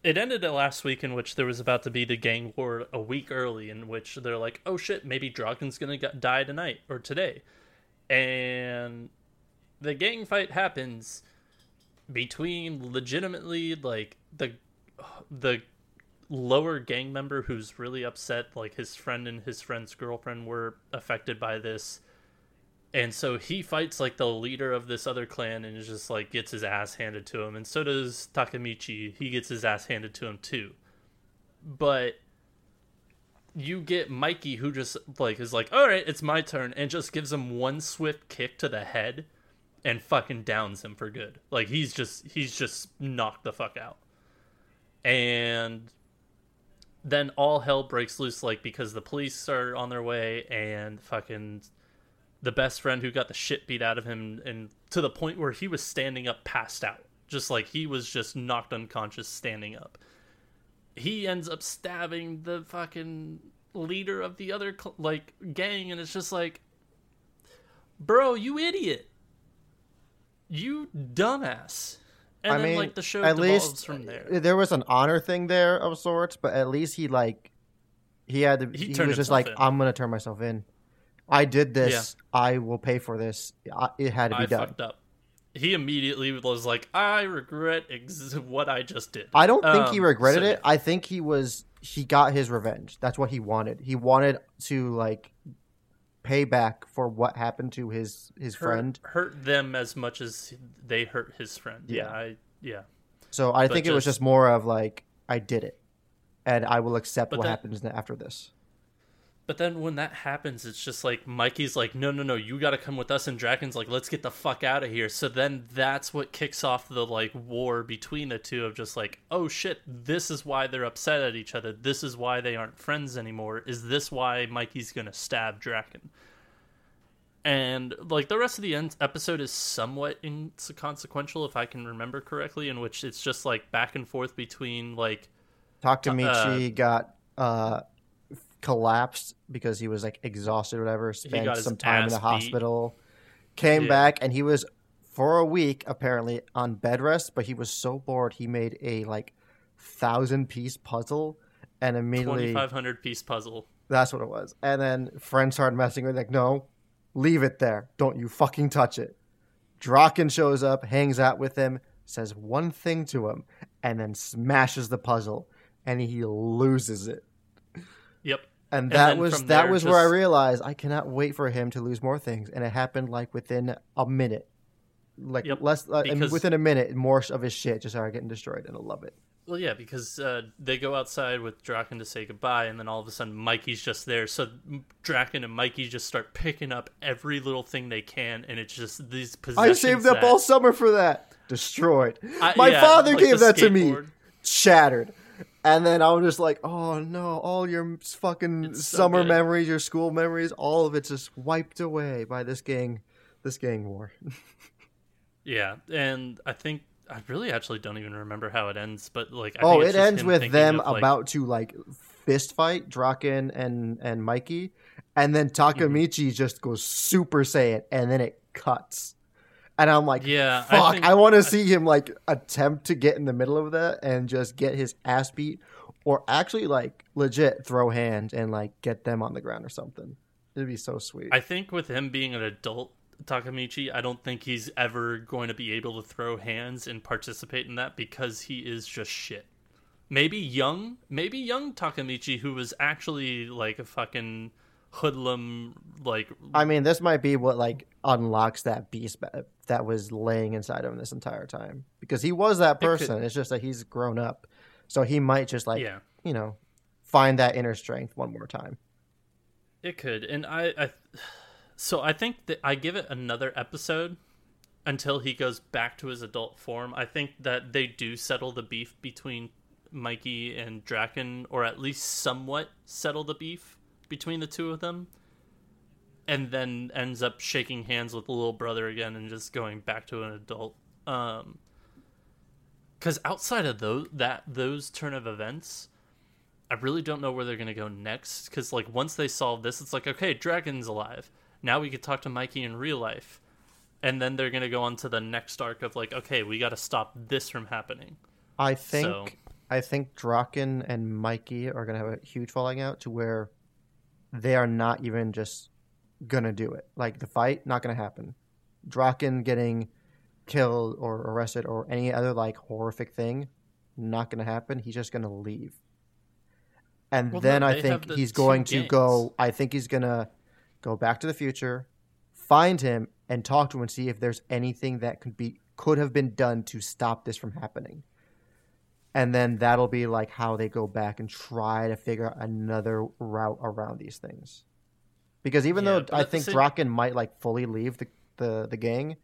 it ended at last week in which there was about to be the gang war a week early in which they're like, "Oh shit, maybe Draken's to die tonight or today." And the gang fight happens between legitimately like the the lower gang member who's really upset like his friend and his friend's girlfriend were affected by this and so he fights like the leader of this other clan and just like gets his ass handed to him and so does takemichi. He gets his ass handed to him too. But you get mikey who just like is like all right it's my turn and just gives him one swift kick to the head and fucking downs him for good. Like he's just he's just knocked the fuck out. And then all hell breaks loose like because the police are on their way and fucking the best friend who got the shit beat out of him and to the point where he was standing up passed out. Just like he was just knocked unconscious standing up. He ends up stabbing the fucking leader of the other like gang and it's just like bro you idiot you dumbass and I then mean, like the show at least from there there was an honor thing there of sorts, but at least he like he had to. He He, was just like, in. I'm gonna turn myself in. I did this. I will pay for this. I, it had to be I done. fucked up. He immediately was like, "I regret ex- what I just did." I don't think he Um, regretted so, it. I think he was he got his revenge. That's what he wanted. He wanted to like pay back for what happened to his his hurt, friend. hurt them as much as they hurt his friend. Yeah, Yeah. I yeah. So I But think it was just- just more of like I did it, and I will accept what that- happens after this. But then when that happens, it's just like Mikey's like, "No, no, no, you got to come with us," and Draken's like, "Let's get the fuck out of here." So then that's what kicks off the like war between the two of just like, "Oh shit, this is why they're upset at each other. This is why they aren't friends anymore. Is this why Mikey's gonna stab Draken?" And like the rest of the end episode is somewhat inconsequential, if I can remember correctly, in which it's just like back and forth between like Takamichi got uh collapsed because he was like exhausted or whatever spent some time in the beat. hospital came Yeah. back and he was for a week apparently on bed rest but he was so bored he made a like thousand piece puzzle and immediately five hundred piece puzzle. that's what it was and then friends started messing with it, like no leave it there don't you fucking touch it Draken shows up hangs out with him says one thing to him and then smashes the puzzle and he loses it Yep. And that was that was where I realized I cannot wait for him to lose more things, and it happened like within a minute, like Yep, less uh, and within a minute, more of his shit just started getting destroyed, and I love it. Well, yeah, because uh, they go outside with Draken to say goodbye, and then all of a sudden Mikey's just there. So Draken and Mikey just start picking up every little thing they can, and it's just these positions. I possessions. saved up that- all summer for that. Destroyed. I- My yeah, father like gave that to me. Shattered. And then I was just like, oh no, all your fucking It's summer good. memories, your school memories, all of it's just wiped away by this gang, this gang war. Yeah, and I think I really actually don't even remember how it ends, but like, I oh, think it ends with them of, like- about to like fist fight Draken and and Mikey, and then Takamichi Mm-hmm. just goes Super Saiyan, and then it cuts. And I'm like, Yeah, I fuck! I, think- want to see him like attempt to get in the middle of that and just get his ass beat, or actually like legit throw hands and like get them on the ground or something. It'd be so sweet. I think with him being an adult Takamichi, I don't think he's ever going to be able to throw hands and participate in that because he is just shit. Maybe young, maybe young Takamichi who was actually like a fucking hoodlum like I mean, this might be what like unlocks that beast that was laying inside of him this entire time because he was that It could- person. It's just that he's grown up, so he might just like Yeah. you know find that inner strength one more time. It could, and I, I, so I think that I give it another episode until he goes back to his adult form. I think that they do settle the beef between Mikey and Draken, or at least somewhat settle the beef between the two of them, and then ends up shaking hands with the little brother again and just going back to an adult. Um, because outside of those that those turn of events. I really don't know where they're gonna go next. Because like once they solve this, it's like okay, Draken's alive. Now we could talk to Mikey in real life, and then they're gonna go on to the next arc of like okay, we got to stop this from happening. I think So- I think Draken and Mikey are gonna have a huge falling out to where they are not even just gonna do it. Like the fight, not gonna happen. Draken getting killed or arrested or any other like horrific thing, not gonna happen. He's just gonna leave. And Well, then no, I think the he's going to go. I think he's gonna go back to the future, find him and talk to him and see if there's anything that could be could have been done to stop this from happening. And then that'll be like how they go back and try to figure out another route around these things. Because even Yeah, though I think same- Draken might like fully leave the, the, the gang,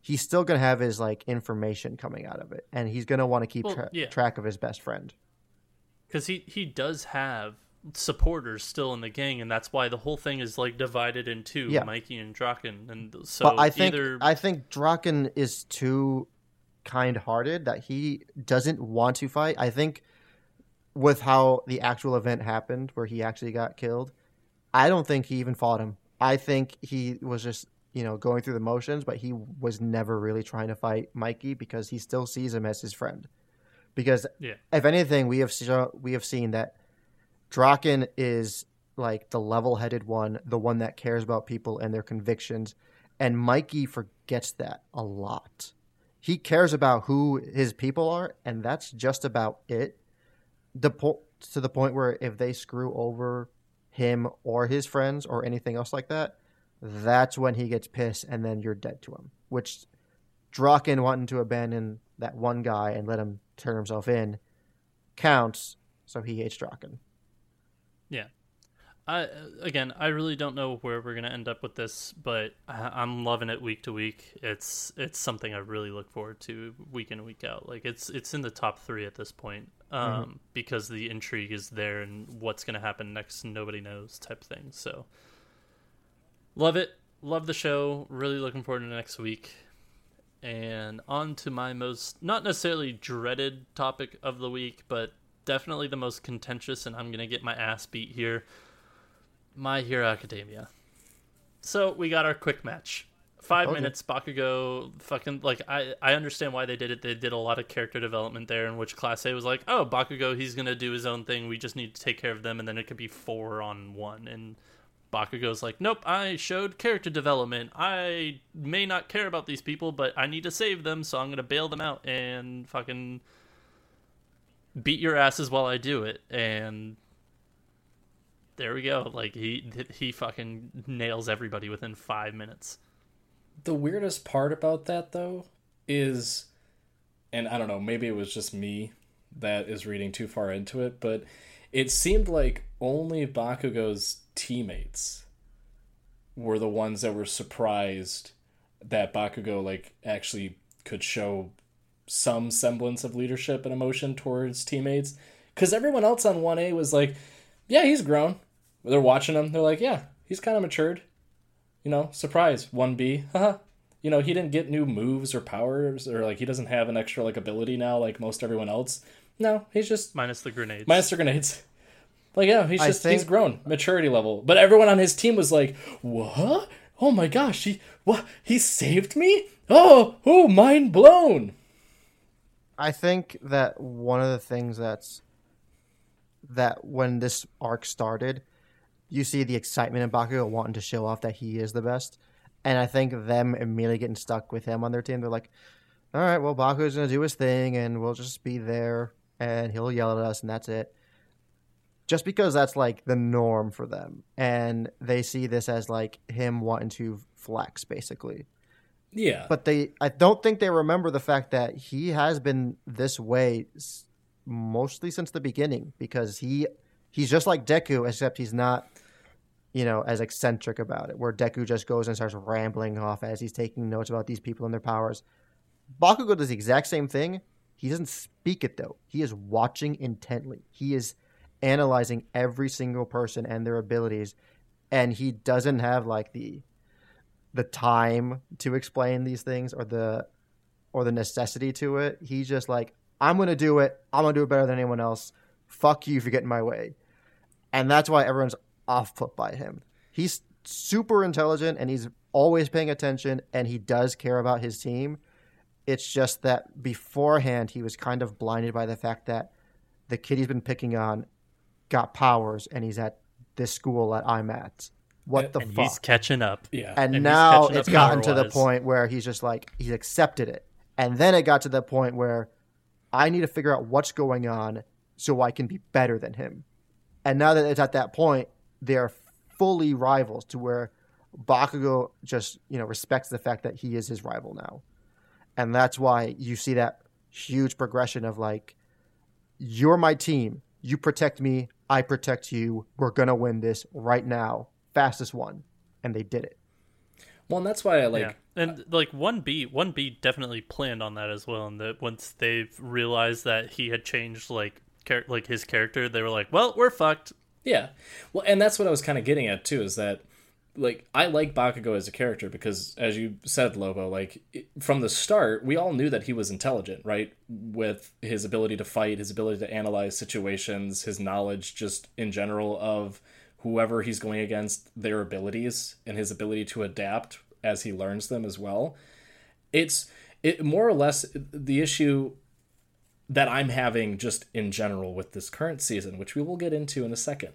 he's still gonna have his like information coming out of it, and he's gonna want to keep Well, tra- yeah. track of his best friend. because he he does have supporters still in the gang, and that's why the whole thing is like divided in two, Yeah. Mikey and Draken, and so but I think either I think Draken is too kind-hearted that he doesn't want to fight. I think with how the actual event happened, where he actually got killed, I don't think he even fought him. I think he was just you know going through the motions, but he was never really trying to fight Mikey because he still sees him as his friend. Because yeah if anything, we have se- we have seen that Draken is like the level-headed one, the one that cares about people and their convictions, and Mikey forgets that a lot. He cares about who his people are, and that's just about it. The po- to the point where if they screw over him or his friends or anything else like that, that's when he gets pissed, and then you're dead to him. Which Draken wanting to abandon that one guy and let him turn himself in counts, so he hates Draken. Yeah. I again, I really don't know where we're gonna end up with this, but I, I'm loving it week to week. It's it's something I really look forward to week in and week out. Like it's it's in the top three at this point, um, because the intrigue is there and what's gonna happen next, nobody knows type thing. So love it, love the show. Really looking forward to next week. And on to my most not necessarily dreaded topic of the week, but definitely the most contentious, and I'm gonna get my ass beat here. My Hero Academia. So we got our quick match. Five Okay. minutes, Bakugo fucking like I I understand why they did it. They did a lot of character development there in which class A was like, Oh, Bakugo, he's gonna do his own thing, we just need to take care of them and then it could be four on one and Bakugo's like, Nope, I showed character development. I may not care about these people, but I need to save them, so I'm gonna bail them out and fucking beat your asses while I do it and there we go. Like he he fucking nails everybody within five minutes. The weirdest part about that though is and I don't know, maybe it was just me that is reading too far into it, but it seemed like only Bakugo's teammates were the ones that were surprised that Bakugo like actually could show some semblance of leadership and emotion towards teammates cuz everyone else on 1A was like, yeah, he's grown. They're watching him. They're like, yeah, he's kind of matured. You know, surprise, 1B. Haha. you know, he didn't get new moves or powers or like he doesn't have an extra like ability now like most everyone else. No, he's just Minus the grenades. minus the grenades. Like yeah, he's I just he's grown maturity level. But everyone on his team was like, "What? Oh my gosh, he what? He saved me? Oh, oh, mind blown." I think that one of the things that's that when this arc started, you see the excitement in Bakugo wanting to show off that he is the best, and I think them immediately getting stuck with him on their team. They're like, "All right, well, Bakugo's gonna do his thing, and we'll just be there, and he'll yell at us, and that's it." Just because that's like the norm for them, and they see this as like him wanting to flex, basically Yeah. but they i don't think they remember the fact that he has been this way mostly since the beginning because he he's just like deku except he's not you know as eccentric about it where deku just goes and starts rambling off as he's taking notes about these people and their powers bakugo does the exact same thing he doesn't speak it though he is watching intently he is analyzing every single person and their abilities and he doesn't have like the the time to explain these things or the or the necessity to it. He's just like, I'm gonna do it. I'm gonna do it better than anyone else. Fuck you for getting in my way. And that's why everyone's off put by him. He's super intelligent and he's always paying attention and he does care about his team. It's just that beforehand he was kind of blinded by the fact that the kid he's been picking on got powers and he's at this school that I'm at. What the and fuck? he's catching up. Yeah. and, he's now catching it's up gotten to the point where he's just like he's accepted it and then it got to the point where i need to figure out what's going on so i can be better than him and now that it's at that point they're fully rivals to where Bakugo just you know respects the fact that he is his rival now, and that's why you see that huge progression of like, you're my team, you protect me, I protect you, we're gonna win this right now, fastest one, and they did it. Well, and that's why I like. yeah. And like one B, one B definitely planned on that as well. And that once they realized that he had changed like char- like his character, they were like, "Well, we're fucked." Yeah. Well, and that's what I was kind of getting at too is that like I like Bakugo as a character because as you said Lobo, like from the start, we all knew that he was intelligent, right? With his ability to fight, his ability to analyze situations, his knowledge just in general of whoever he's going against, their abilities and his ability to adapt as he learns them as well. It's it more or less the issue that I'm having just in general with this current season, which we will get into in a second,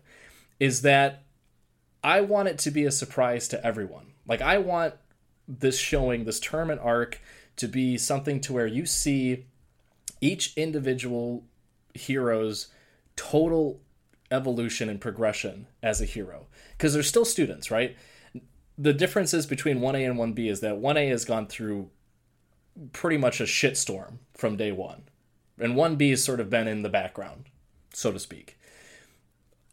is that I want it to be a surprise to everyone. Like I want this showing, this tournament arc, to be something to where you see each individual hero's total evolution and progression as a hero. Because they're still students, right? The differences between 1A and 1B is that 1A has gone through pretty much a shitstorm from day one. And 1B has sort of been in the background, so to speak.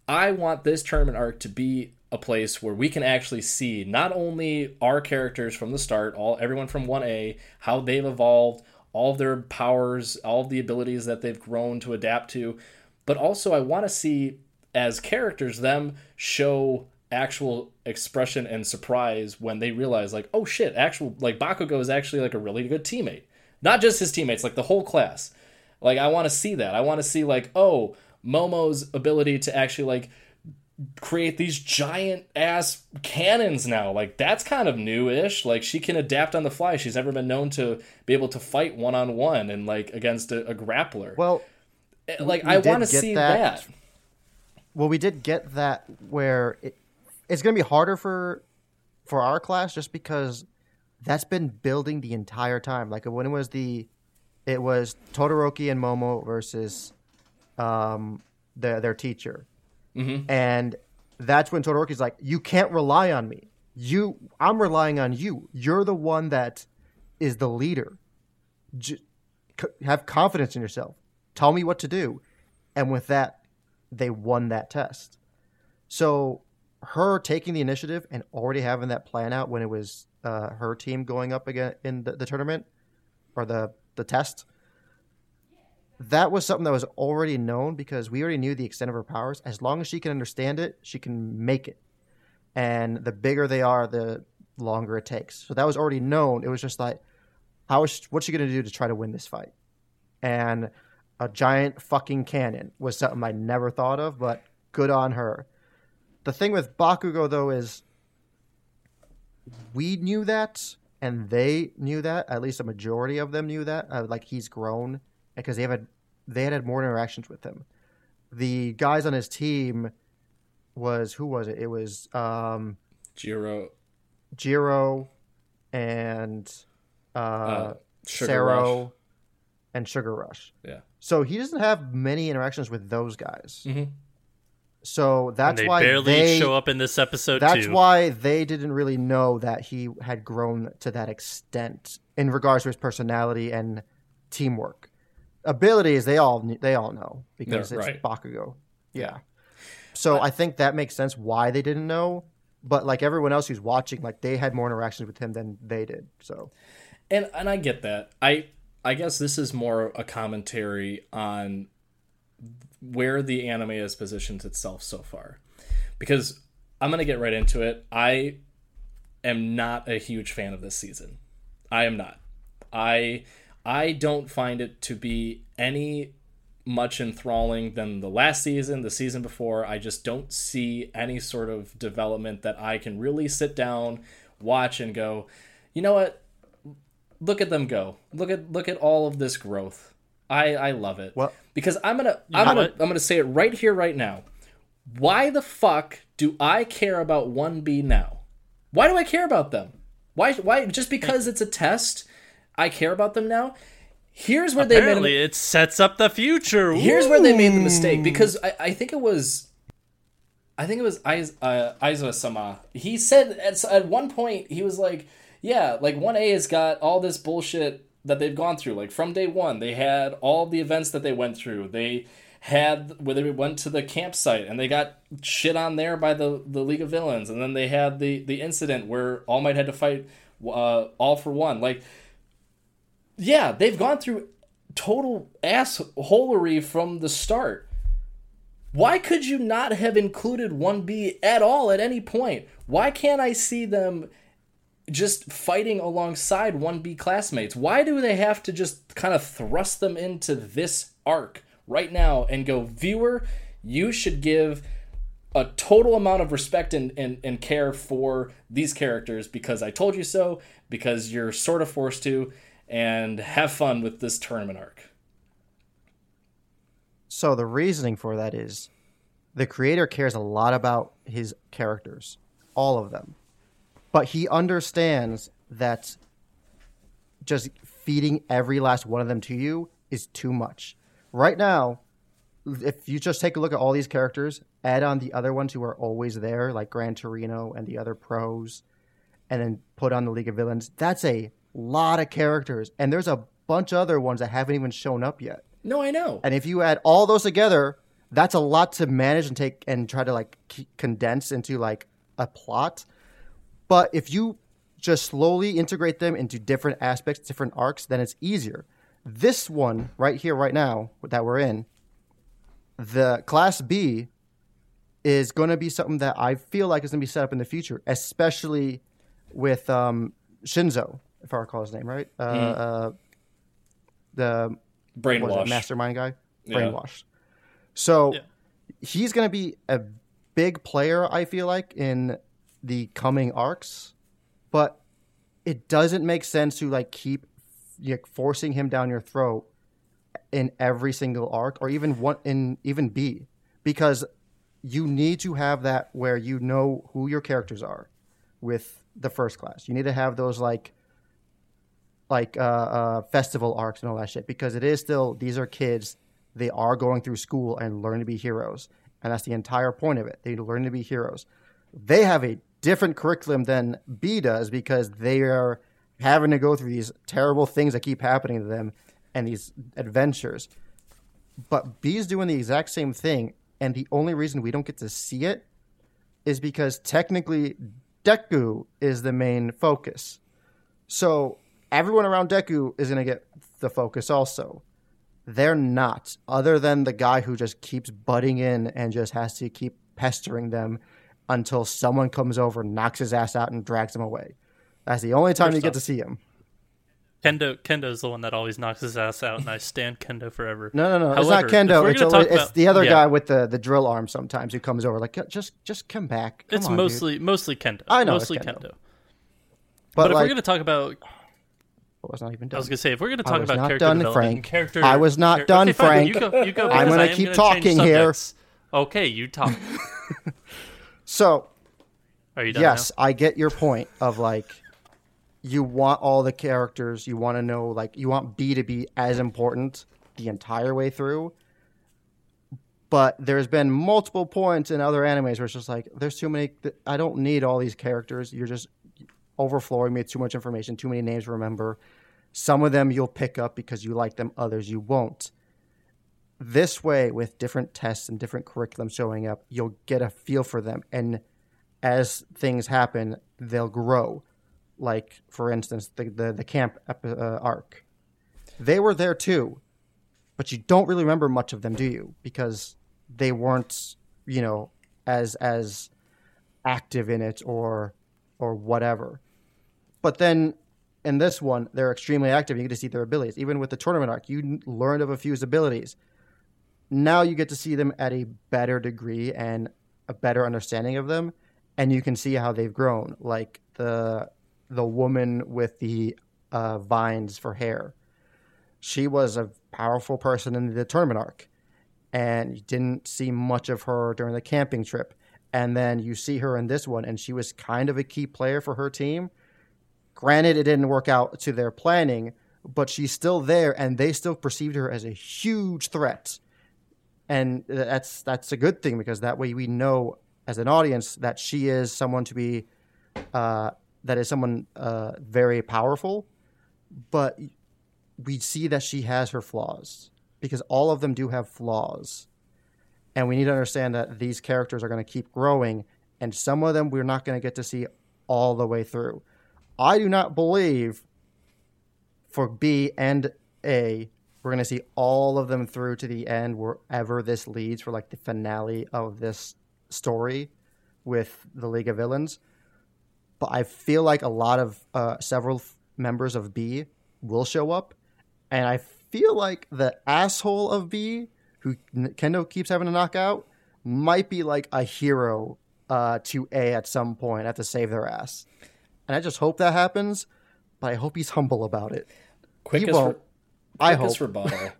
I want this tournament arc to be a place where we can actually see not only our characters from the start, all everyone from 1A, how they've evolved, all of their powers, all of the abilities that they've grown to adapt to, but also I want to see as characters them show actual expression and surprise when they realize like, oh shit, actual like Bakugo is actually like a really good teammate. Not just his teammates, like the whole class. Like I want to see that. I want to see like, oh, Momo's ability to actually like create these giant ass cannons now. Like that's kind of new-ish. Like she can adapt on the fly. She's never been known to be able to fight one on one and like against a, a grappler. Well, eh, like we I want to see that. that. well, we did get that where it, it's going to be harder for for our class just because that's been building the entire time. Like when it was the it was Todoroki and Momo versus um their their teacher. And that's when Todoroki's like, "You can't rely on me. You I'm relying on you. You're the one that is the leader. J- have confidence in yourself. Tell me what to do." And with that, they won that test. So her taking the initiative and already having that plan out when it was uh, her team going up again in the, the tournament or the the test, that was something that was already known because we already knew the extent of her powers. As long as she can understand it, she can make it. And the bigger they are, the longer it takes. So that was already known. It was just like, how is what's she going to do to try to win this fight? And a giant fucking cannon was something I never thought of, but good on her. The thing with Bakugo though is we knew that and they knew that. At least a majority of them knew that. Uh, like he's grown because they have had they had had more interactions with him. The guys on his team was who was it? It was um, Jiro Jiro and uh, Uh, Sugar Sero Rush. and Sugar Rush. Yeah. So he doesn't have many interactions with those guys. Mhm. So And that's they why barely they, show up in this episode That's too. why they didn't really know that he had grown to that extent in regards to his personality and teamwork. Abilities, they all they all know because Yeah, it's right. Bakugo. Yeah. So I think that makes sense why they didn't know. But like everyone else who's watching, like they had more interactions with him than they did. So and and I get that. I I guess this is more a commentary on where the anime has positioned itself so far. Because I'm gonna get right into it. I am not a huge fan of this season. I am not. I I don't find it to be any much enthralling than the last season, the season before. I just don't see any sort of development that I can really sit down, watch, and go, you know what? Look at them go. Look at look at all of this growth. I I love it. Well- because I'm gonna I'm gonna what? I'm gonna say it right here right now. Why the fuck do I care about 1B now? Why do I care about them? Why why just because it's a test I care about them now? Here's where they made a- Apparently, it sets up the future. Here's where they made the mistake because I, I think it was I think it was Aiz- uh, Aizawa Sama. He said at, at one point he was like, "Yeah, like one A has got all this bullshit that they've gone through. Like from day one, they had all the events that they went through. They had where they went to the campsite and they got shit on there by the the League of Villains, and then they had the the incident where All Might had to fight uh, All for One. Like, yeah, they've gone through total assholery from the start." Why could you not have included 1B at all at any point? Why can't I see them just fighting alongside 1B classmates? Why do they have to just kind of thrust them into this arc right now and go, viewer, you should give a total amount of respect and, and, and care for these characters because I told you so, because you're sort of forced to, and have fun with this tournament arc. So the reasoning for that is the creator cares a lot about his characters, all of them. But he understands that just feeding every last one of them to you is too much. Right now, if you just take a look at all these characters, add on the other ones who are always there, like Gran Torino and the other pros, and then put on the League of Villains, that's a lot of characters. And there's a bunch of other ones that haven't even shown up yet. No, I know. And if you add all those together, that's a lot to manage and take and try to like condense into like a plot. But if you just slowly integrate them into different aspects, different arcs, then it's easier. This one right here, right now, that we're in, the Class B is going to be something that I feel like is going to be set up in the future, especially with um, Shinzo, if I recall his name right. Uh, uh, the what it, Brainwash. mastermind guy, Yeah. brainwashed. So Yeah. he's going to be a big player. I feel like in the coming arcs, but it doesn't make sense to like keep know, forcing him down your throat in every single arc, or even one in even B, because you need to have that where you know who your characters are with the first class. You need to have those like like uh, uh, festival arcs and all that shit because it is still these are kids. They are going through school and learn to be heroes, and that's the entire point of it. They learn to be heroes. They have a different curriculum than B does because they are having to go through these terrible things that keep happening to them and these adventures. But B's doing the exact same thing, and the only reason we don't get to see it is because technically Deku is the main focus. So everyone around Deku is going to get the focus also. They're not, other than the guy who just keeps butting in and just has to keep pestering them until someone comes over, knocks his ass out, and drags him away. That's the only time First you get off- to see him. Kendo Kendo's the one that always knocks his ass out, and I stand Kendo forever. No, no, no. However, it's not Kendo. It's, always, talk it's the other yeah, guy with the, the drill arm sometimes who comes over like, just just come back. Come It's on, dude." mostly mostly Kendo. I know it's mostly Kendo. Kendo. But, But, if like, we're gonna talk about, I was not even done. I was gonna say, if we're gonna talk about not character done, development, Frank. character, I was not done, Frank. You go, you go. I'm gonna keep change talking here. Okay, you talk. So Are you done? yes, now? I get your point of like you want all the characters, you want to know like you want B to be as important the entire way through. But there's been multiple points in other animes where it's just like there's too many I don't need all these characters. You're just overflowing me with too much information, too many names to remember. Some of them you'll pick up because you like them, others you won't. This way, with different tests and different curriculums showing up, you'll get a feel for them. And as things happen, they'll grow. Like, for instance, the, the, the camp uh, arc. They were there too, but you don't really remember much of them, do you? Because they weren't, you know, as as active in it or or whatever. But then in this one, they're extremely active. You get to see their abilities. Even with the tournament arc, you learned of a few abilities. Now you get to see them at a better degree and a better understanding of them, and you can see how they've grown. Like the the woman with the uh, vines for hair, she was a powerful person in the arc, and you didn't see much of her during the camping trip. And then you see her in this one, and she was kind of a key player for her team. Granted, it didn't work out to their planning, but she's still there, and they still perceived her as a huge threat. And that's that's a good thing because that way we know as an audience that she is someone to be uh, that is someone uh, very powerful, but we see that she has her flaws because all of them do have flaws, and we need to understand that these characters are going to keep growing, and some of them we're not going to get to see all the way through. I do not believe for B and A we're going to see all of them through to the end wherever this leads for like the finale of this story with the League of Villains. But I feel like a lot of uh, several f- members of B will show up, and I feel like the asshole of B, who Kendo keeps having to knock out, might be like a hero uh, to A at some point. Have to save their ass, and I just hope that happens. But I hope he's humble about it. Quickest, he won't. Re- I hope. rebuttal.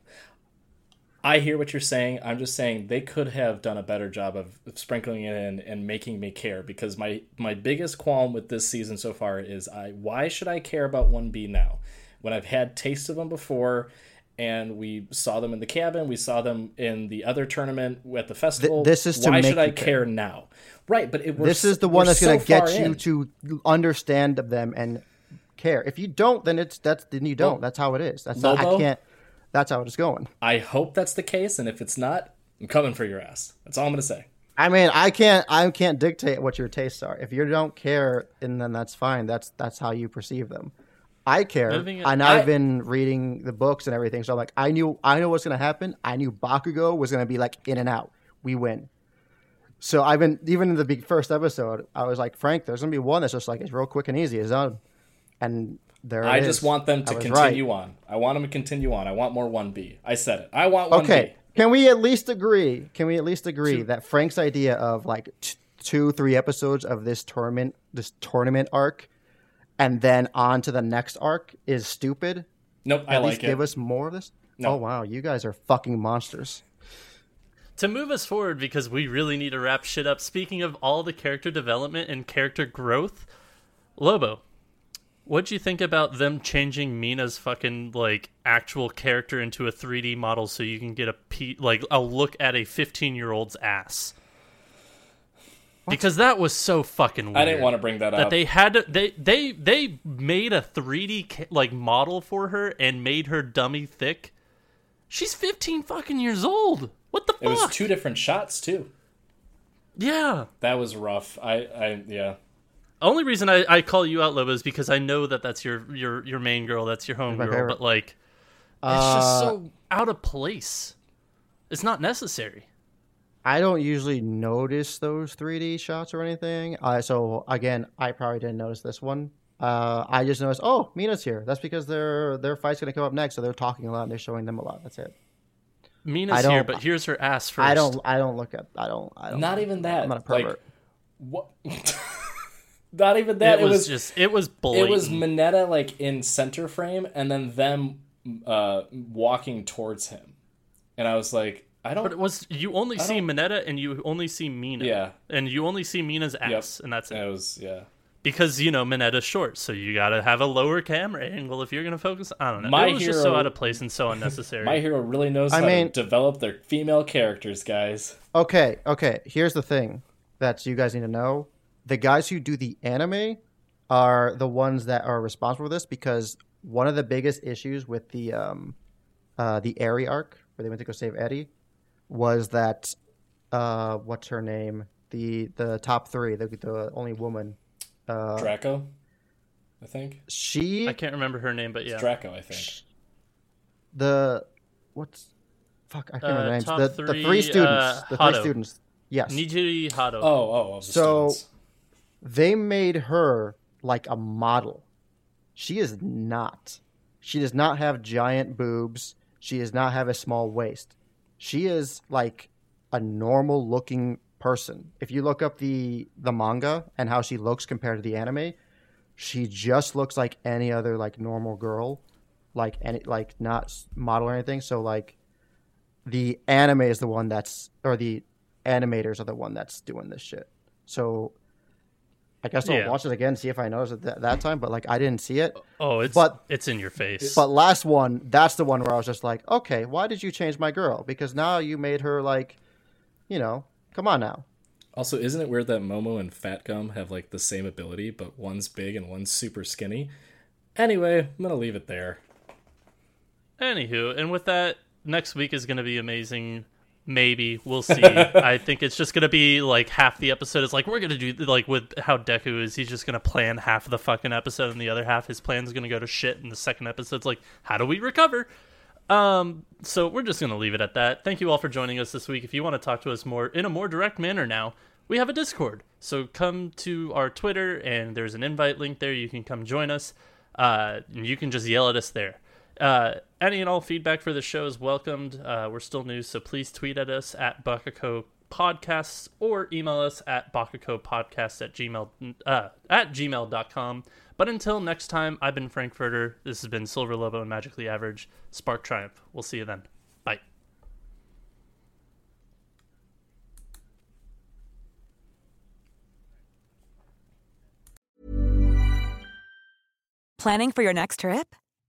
I hear what you're saying. I'm just saying they could have done a better job of, of sprinkling it in and making me care because my my biggest qualm with this season so far is I why should I care about 1B now when I've had taste of them before and we saw them in the cabin, we saw them in the other tournament at the festival. this is to why should I care. care. now? Right, but it, this is the one that's going to get you in. to understand them and care. If you don't, then it's that's then you don't. Well, that's how it is. That's not, I can't. That's how it's going. I hope that's the case, and if it's not, I'm coming for your ass. That's all I'm gonna say. I mean, I can't. I can't dictate what your tastes are. If you don't care, and then that's fine. That's that's how you perceive them. I care, Moving and I've I- been reading the books and everything. So I'm like, I knew, I know what's going to happen. I knew Bakugo was going to be like in and out. We win. So I've been even in the big first episode. I was like, Frank, there's going to be one that's just like it's real quick and easy. It's done, and there. I it just is. want them to continue right. on. I want them to continue on. I want more 1B. I said it. I want 1B. Okay. Can we at least agree? Can we at least agree that Frank's idea of like t- two, three episodes of this tournament, this tournament arc, and then on to the next arc is stupid? Nope, I At like least it. give us more of this. No. Oh wow, you guys are fucking monsters. to move us forward because we really need to wrap shit up. Speaking of all the character development and character growth, Lobo, what'd you think about them changing Mina's fucking like actual character into a 3D model so you can get a pe- like a look at a 15 year old's ass? Because that was so fucking weird. I didn't want to bring that, that up. they had to, they they they made a 3D like model for her and made her dummy thick. She's 15 fucking years old. What the fuck? it was two different shots too. yeah. That was rough. I, I yeah. Only reason I, I call you out, Lobo, is because I know that that's your your your main girl, that's your home girl, favorite. but like, it's just Uh, so out of place. It's not necessary. I don't usually notice those 3D shots or anything. Uh, so again, I probably didn't notice this one. Uh, I just noticed, oh, Mina's here. That's because their their fight's gonna come up next, so they're talking a lot and they're showing them a lot. That's it. Mina's I don't- here, but here's her ass first. I don't. I don't look at. I don't. I don't. Not even that. I'm not a Like, pervert. What? Not even that. It was, just. It was blatant. It was Mineta like in center frame, and then them uh, walking towards him, and I was like, I don't. But it was you only I see don't- Mineta and you only see Mina. Yeah. And you only see Mina's Yep. ass, and that's it. It was yeah. Because you know Mineta's short, so you gotta have a lower camera angle if you're gonna focus. I don't know. My it was just so hero- out of place and so unnecessary. My hero really knows I how mean- to develop their female characters, guys. Okay. Okay. Here's the thing that you guys need to know: the guys who do the anime are the ones that are responsible for this because one of the biggest issues with the um, uh, the Eri arc, where they went to go save Eddie, was that uh, what's her name? The the top three, the the only woman. Uh, Draco, I think. she I can't remember her name, but yeah. Draco, I think. the what's fuck I can't Uh, remember the names. top The, the three, three students. uh, the three students. Yes. Nejire Hado. Oh, oh, of the So- students. They made her like a model. She is not. She does not have giant boobs. She does not have a small waist. She is like a normal looking person. If you look up the the manga and how she looks compared to the anime, she just looks like any other like normal girl, like any like not model or anything. So like the anime is the one that's or the animators are the one that's doing this shit. So I guess I'll Yeah. watch it again, see if I notice it that, that time. But like I didn't see it. Oh, it's But- it's in your face. But last one, that's the one where I was just like, okay, why did you change my girl? Because now you made her like, you know, come on now. Also, isn't it weird that Momo and Fat Gum have like the same ability, but one's big and one's super skinny? Anyway, I'm gonna leave it there. Anywho, and with that, next week is going to be amazing. Maybe we'll see. I think it's just to be like half the episode is like we're to do like with how Deku is. He's just to plan half of the fucking episode, and the other half his plan's to go to shit. And the second episode's like, how do we recover? Um, so we're just to leave it at that. Thank you all for joining us this week. If you want to talk to us more in a more direct manner now, we have a Discord. So come to our Twitter, and there's an invite link there. You can come join us. Uh, you can just yell at us there. Uh, any and all feedback for the show is welcomed. Uh, we're still new, so please tweet at us at Bakako Podcasts or email us at bakakopodcast at gmail uh, at gmail.com. But until next time, I've been Frankfurter. This has been Silver Lobo and Magically Average. Spark Triumph. We'll see you then. Bye. Planning for your next trip?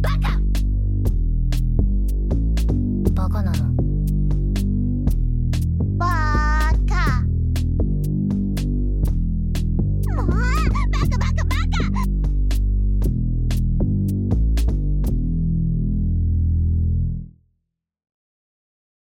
バカ。なの。